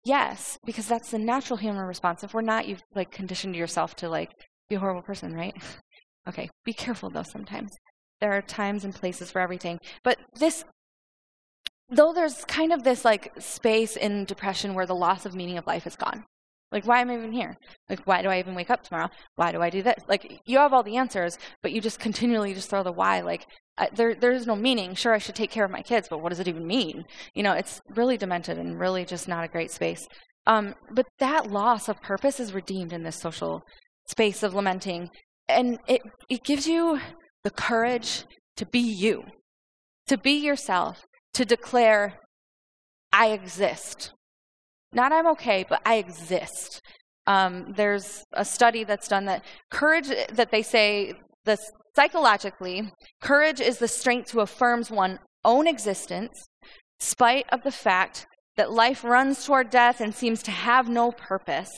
[SPEAKER 1] Yes, because that's the natural human response. If we're not, you've like conditioned yourself to like be a horrible person, right? okay, be careful though sometimes. There are times and places for everything. But this though there's kind of this like space in depression where the loss of meaning of life is gone. Like, why am I even here? Like, why do I even wake up tomorrow? Why do I do this? Like, you have all the answers, but you just continually just throw the why. Like, I, there, there is no meaning. Sure, I should take care of my kids, but what does it even mean? You know, it's really demented and really just not a great space. Um, but that loss of purpose is redeemed in this social space of lamenting. And it, it gives you the courage to be you, to be yourself, to declare, I exist. Not I'm okay, but I exist. Um, there's a study that's done that courage, that they say, the, psychologically, courage is the strength to affirm one's own existence, spite of the fact that life runs toward death and seems to have no purpose.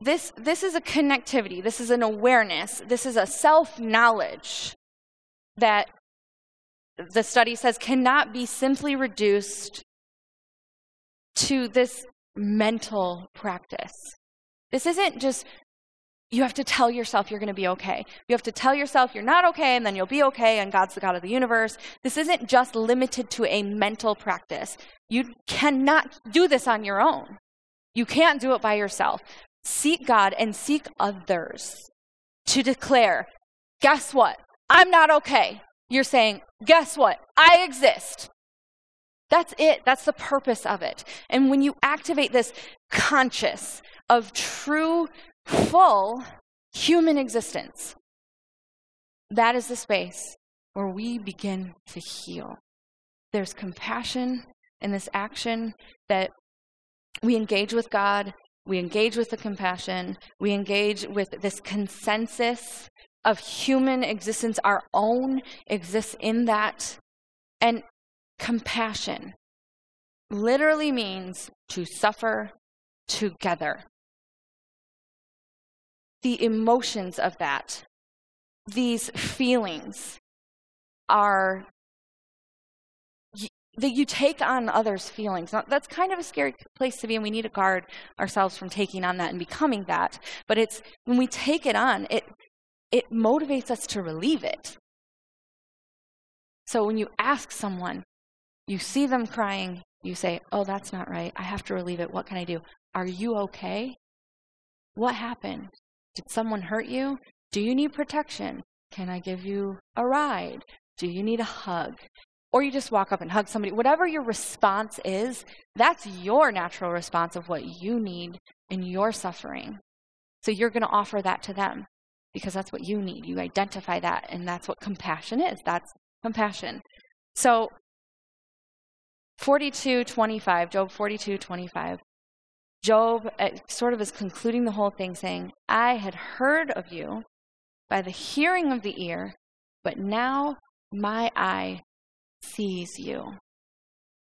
[SPEAKER 1] This, this is a connectivity, this is an awareness, this is a self knowledge that the study says cannot be simply reduced to this mental practice. This isn't just you have to tell yourself you're going to be okay. You have to tell yourself you're not okay and then you'll be okay and God's the God of the universe. This isn't just limited to a mental practice. You cannot do this on your own. You can't do it by yourself. Seek God and seek others to declare, guess what? I'm not okay. You're saying, guess what? I exist. That's it. That's the purpose of it. And when you activate this conscious of true, full human existence, that is the space where we begin to heal. There's compassion in this action that we engage with God, we engage with the compassion, we engage with this consensus of human existence, our own exists in that. And Compassion literally means to suffer together. The emotions of that, these feelings, are that you take on others' feelings. Now, that's kind of a scary place to be, and we need to guard ourselves from taking on that and becoming that. But it's when we take it on, it it motivates us to relieve it. So when you ask someone, you see them crying, you say, Oh, that's not right. I have to relieve it. What can I do? Are you okay? What happened? Did someone hurt you? Do you need protection? Can I give you a ride? Do you need a hug? Or you just walk up and hug somebody. Whatever your response is, that's your natural response of what you need in your suffering. So you're going to offer that to them because that's what you need. You identify that, and that's what compassion is. That's compassion. So 42:25, Job 42:25. Job uh, sort of is concluding the whole thing saying, "I had heard of you by the hearing of the ear, but now my eye sees you."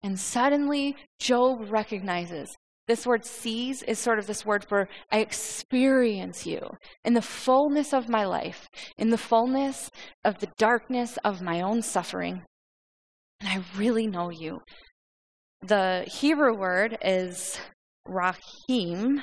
[SPEAKER 1] And suddenly Job recognizes this word sees is sort of this word for I experience you in the fullness of my life, in the fullness of the darkness of my own suffering. And I really know you. The Hebrew word is rahim.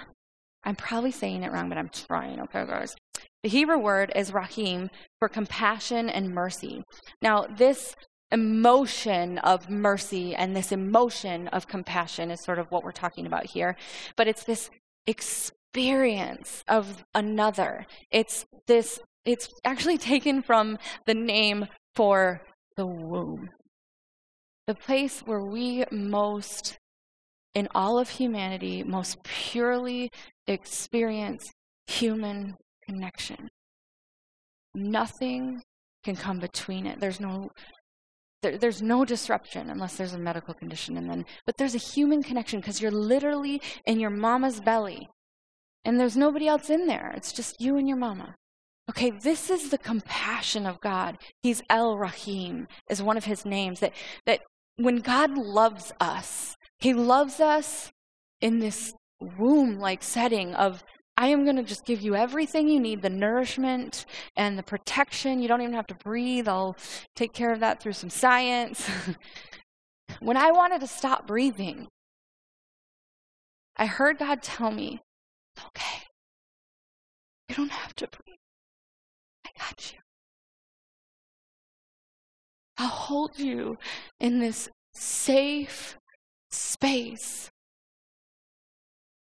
[SPEAKER 1] I'm probably saying it wrong, but I'm trying, okay, guys? The Hebrew word is rahim for compassion and mercy. Now, this emotion of mercy and this emotion of compassion is sort of what we're talking about here. But it's this experience of another. It's this, it's actually taken from the name for the womb. The place where we most, in all of humanity, most purely experience human connection. Nothing can come between it. There's no there, there's no disruption unless there's a medical condition and then but there's a human connection because you're literally in your mama's belly and there's nobody else in there. It's just you and your mama. Okay this is the compassion of god. He's el rahim is one of his names that that when god loves us he loves us in this womb like setting of I am going to just give you everything you need the nourishment and the protection. You don't even have to breathe. I'll take care of that through some science. when I wanted to stop breathing, I heard God tell me, okay, you don't have to breathe. I got you. I'll hold you in this safe space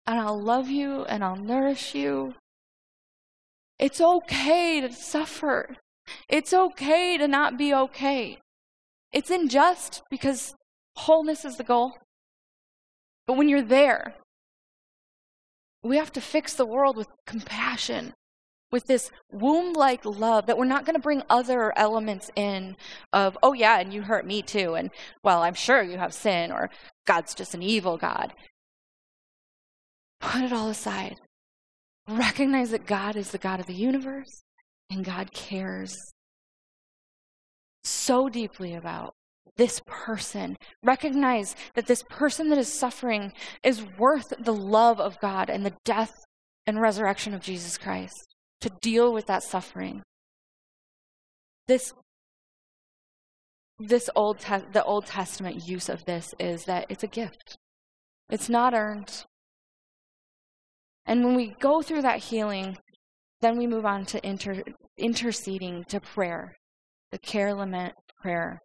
[SPEAKER 1] and I'll love you and I'll nourish you. It's okay to suffer. It's okay to not be okay. It's unjust because wholeness is the goal. But when you're there, we have to fix the world with compassion, with this womb like love that we're not going to bring other elements in of, oh, yeah, and you hurt me too. And, well, I'm sure you have sin, or God's just an evil God. Put it all aside. Recognize that God is the God of the universe and God cares so deeply about this person. Recognize that this person that is suffering is worth the love of God and the death and resurrection of Jesus Christ to deal with that suffering. This this old te- the Old Testament use of this is that it's a gift. It's not earned. And when we go through that healing, then we move on to inter- interceding to prayer, the care, lament, prayer.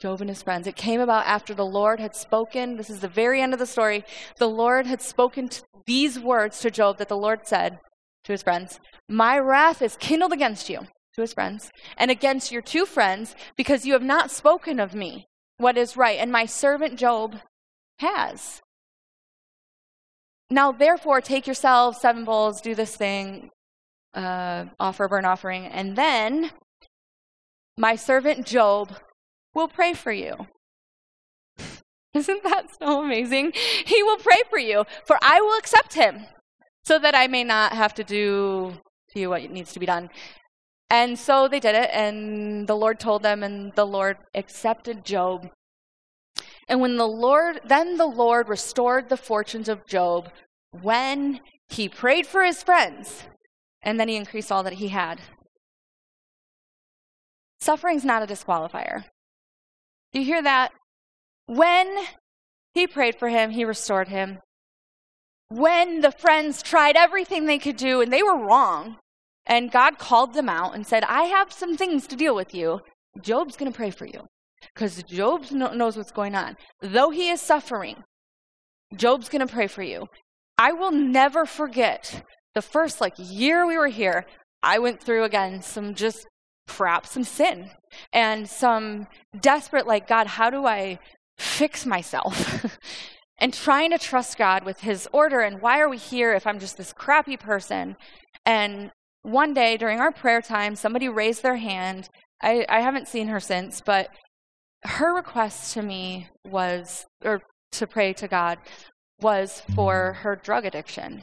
[SPEAKER 1] Job and his friends. It came about after the Lord had spoken. This is the very end of the story. The Lord had spoken these words to Job that the Lord said to his friends My wrath is kindled against you, to his friends, and against your two friends, because you have not spoken of me what is right, and my servant Job has. Now, therefore, take yourselves seven bulls, do this thing, uh, offer a burnt offering, and then my servant Job will pray for you. Isn't that so amazing? He will pray for you, for I will accept him, so that I may not have to do to you what needs to be done. And so they did it, and the Lord told them, and the Lord accepted Job and when the Lord, then the Lord restored the fortunes of Job when he prayed for his friends, and then he increased all that he had. Suffering's not a disqualifier. You hear that? When he prayed for him, he restored him. When the friends tried everything they could do and they were wrong, and God called them out and said, I have some things to deal with you, Job's going to pray for you because Job knows what's going on. Though he is suffering, Job's going to pray for you. I will never forget the first like year we were here. I went through again some just crap, some sin, and some desperate, like, God, how do I fix myself? and trying to trust God with His order and why are we here if I'm just this crappy person? And one day during our prayer time, somebody raised their hand. I, I haven't seen her since, but her request to me was, or to pray to God, was for mm-hmm. her drug addiction.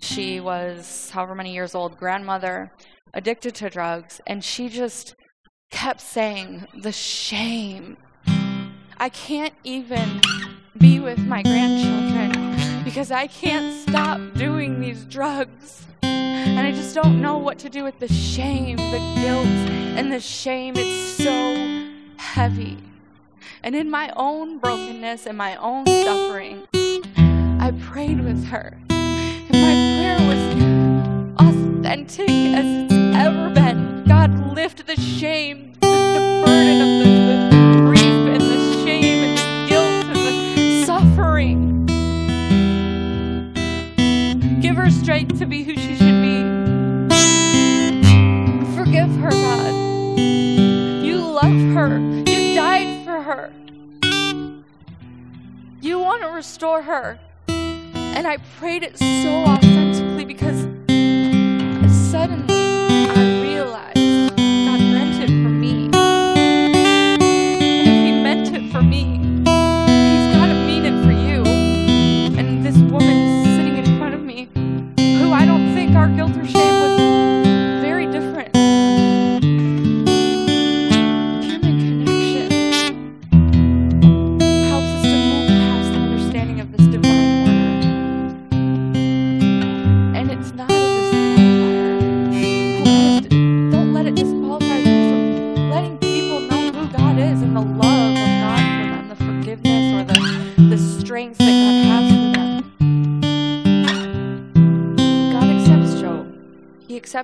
[SPEAKER 1] She was however many years old, grandmother, addicted to drugs, and she just kept saying, The shame. I can't even be with my grandchildren because I can't stop doing these drugs. And I just don't know what to do with the shame, the guilt, and the shame. It's so heavy. And in my own brokenness and my own suffering, I prayed with her. And my prayer was authentic as it's ever been. God, lift the shame, the, the burden of the, the grief and the shame and the guilt and the suffering. Give her strength to be who she should want to restore her. And I prayed it so authentically because suddenly I realized God meant it for me. And if He meant it for me, He's got to mean it for you. And this woman sitting in front of me, who I don't think our guilt or shame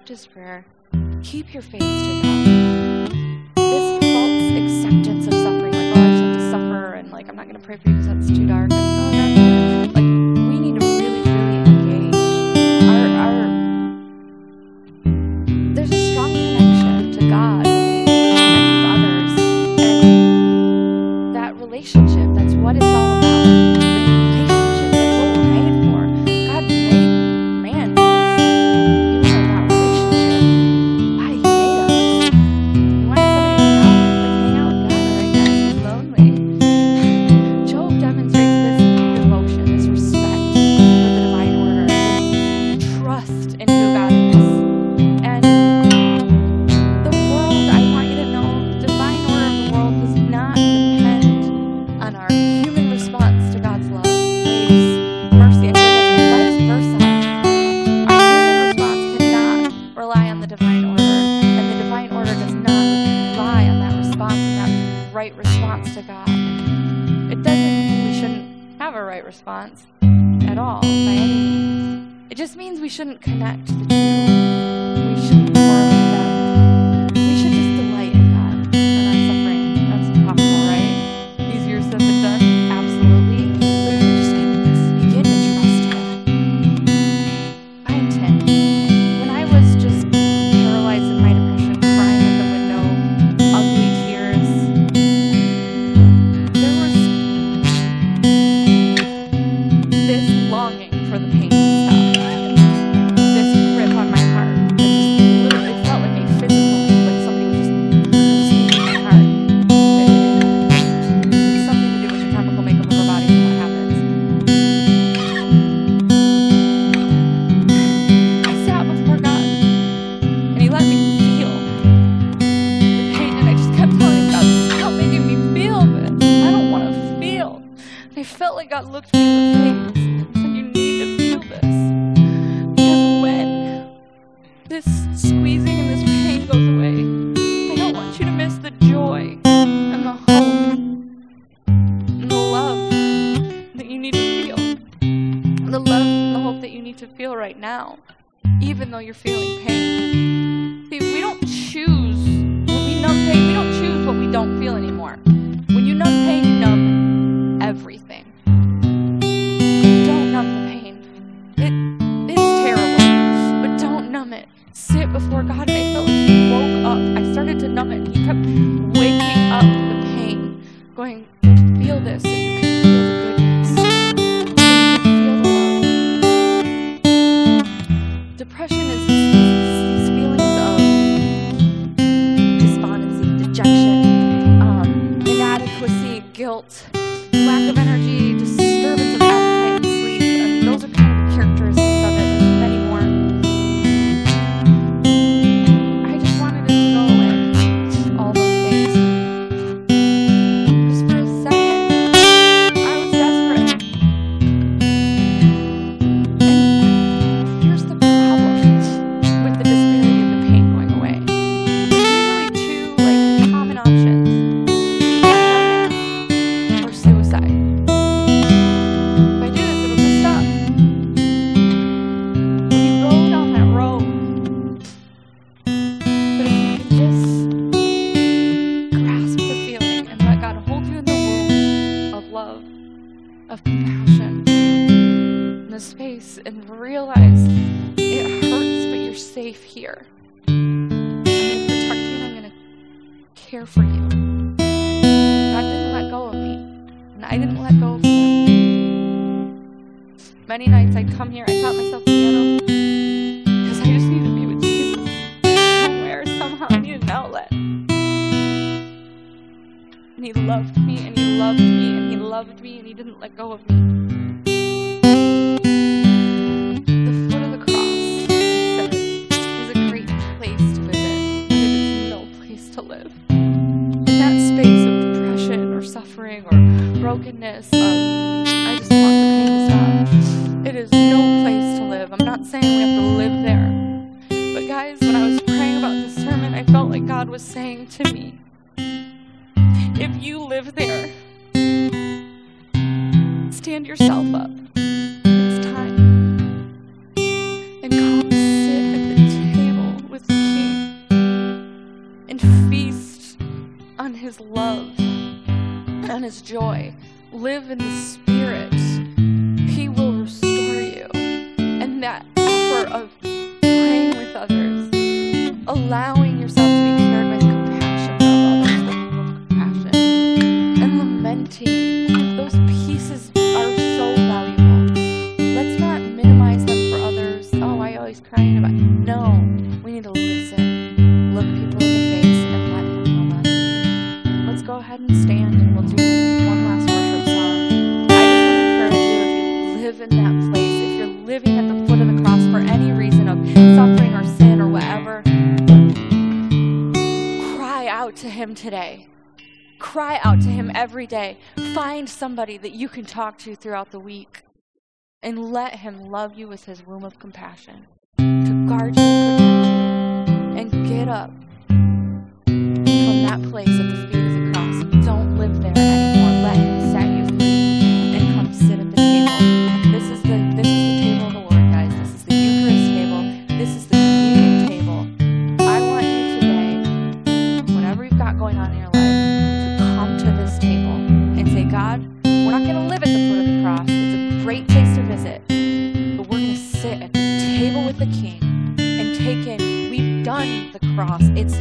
[SPEAKER 1] his prayer. Keep your face to God. This false acceptance of suffering, like, oh, I just have to suffer, and like, I'm not going to pray for you because that's too dark. Don't feel anymore. Of I just want the pain to stop, it is no place to live. I'm not saying we have to live there. But guys, when I was praying about this sermon, I felt like God was saying to me, if you live there, stand yourself up. It's time. And come sit at the table with the King and feast on his love, on his joy. Live in the Spirit. He will restore you. And that offer of praying with others, allowing yourself to be carried by the compassion of others, the love of compassion, and lamenting. Him today. Cry out to Him every day. Find somebody that you can talk to throughout the week and let Him love you with His womb of compassion to guard you and protect you. And get up from that place at the feet cross. It's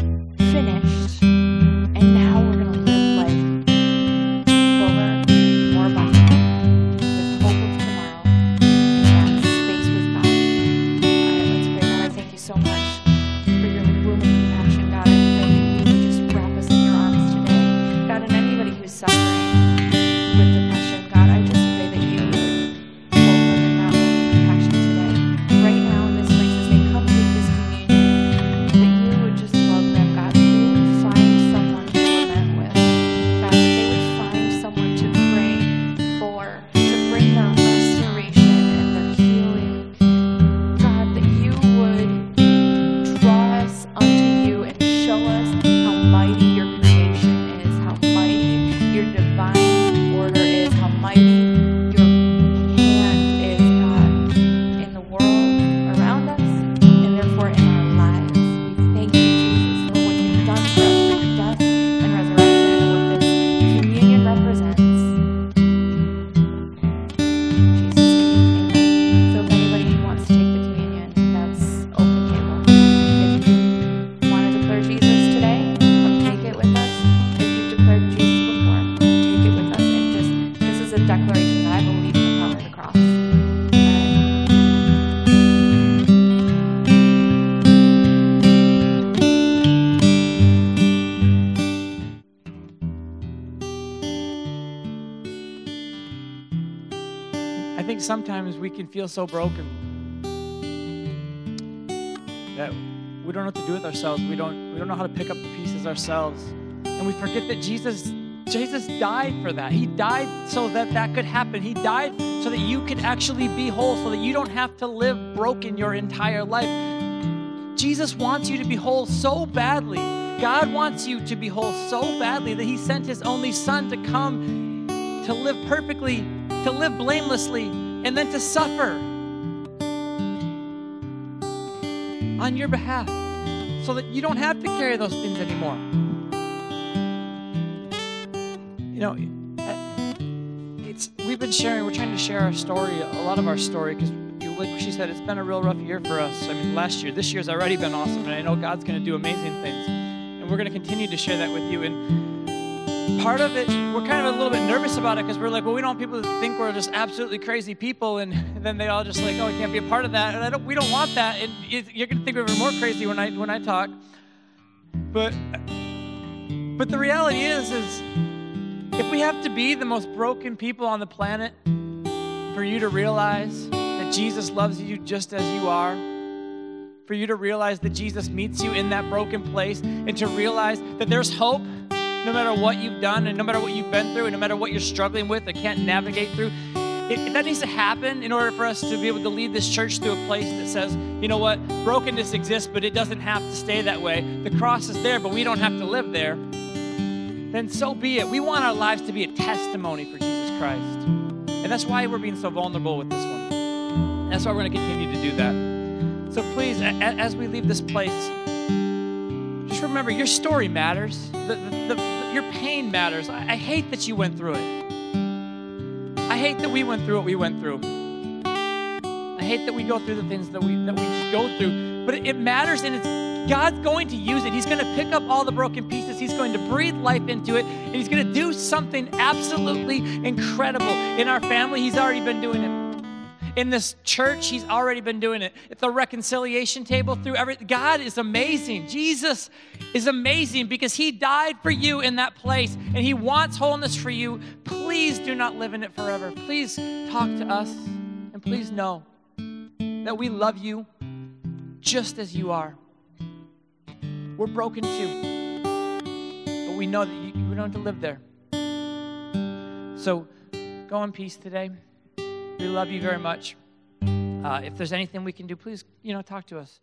[SPEAKER 2] sometimes we can feel so broken that we don't know what to do with ourselves. We don't we don't know how to pick up the pieces ourselves. And we forget that Jesus Jesus died for that. He died so that that could happen. He died so that you could actually be whole, so that you don't have to live broken your entire life. Jesus wants you to be whole so badly. God wants you to be whole so badly that He sent His only Son to come to live perfectly, to live blamelessly, and then to suffer on your behalf so that you don't have to carry those things anymore. You know, it's we've been sharing. We're trying to share our story, a lot of our story, because like she said, it's been a real rough year for us. I mean, last year, this year's already been awesome, and I know God's going to do amazing things, and we're going to continue to share that with you. And part of it, we're kind of a little bit nervous about it because we're like, well, we don't want people to think we're just absolutely crazy people, and then they all just like, oh, we can't be a part of that, and don't, we don't want that. And you're to think we're even more crazy when I when I talk, but but the reality is, is if we have to be the most broken people on the planet for you to realize that Jesus loves you just as you are, for you to realize that Jesus meets you in that broken place, and to realize that there's hope no matter what you've done, and no matter what you've been through, and no matter what you're struggling with or can't navigate through. It, that needs to happen in order for us to be able to lead this church to a place that says, you know what, brokenness exists, but it doesn't have to stay that way. The cross is there, but we don't have to live there then so be it. We want our lives to be a testimony for Jesus Christ. And that's why we're being so vulnerable with this one. That's why we're going to continue to do that. So please, as we leave this place, just remember your story matters. The, the, the, your pain matters. I, I hate that you went through it. I hate that we went through what we went through. I hate that we go through the things that we that we go through. But it, it matters and it's God's going to use it. He's going to pick up all the broken pieces. He's going to breathe life into it. And He's going to do something absolutely incredible. In our family, He's already been doing it. In this church, He's already been doing it. At the reconciliation table, through everything. God is amazing. Jesus is amazing because He died for you in that place and He wants wholeness for you. Please do not live in it forever. Please talk to us and please know that we love you just as you are. We're broken too. But we know that you, we don't have to live there. So go in peace today. We love you very much. Uh, if there's anything we can do, please, you know, talk to us.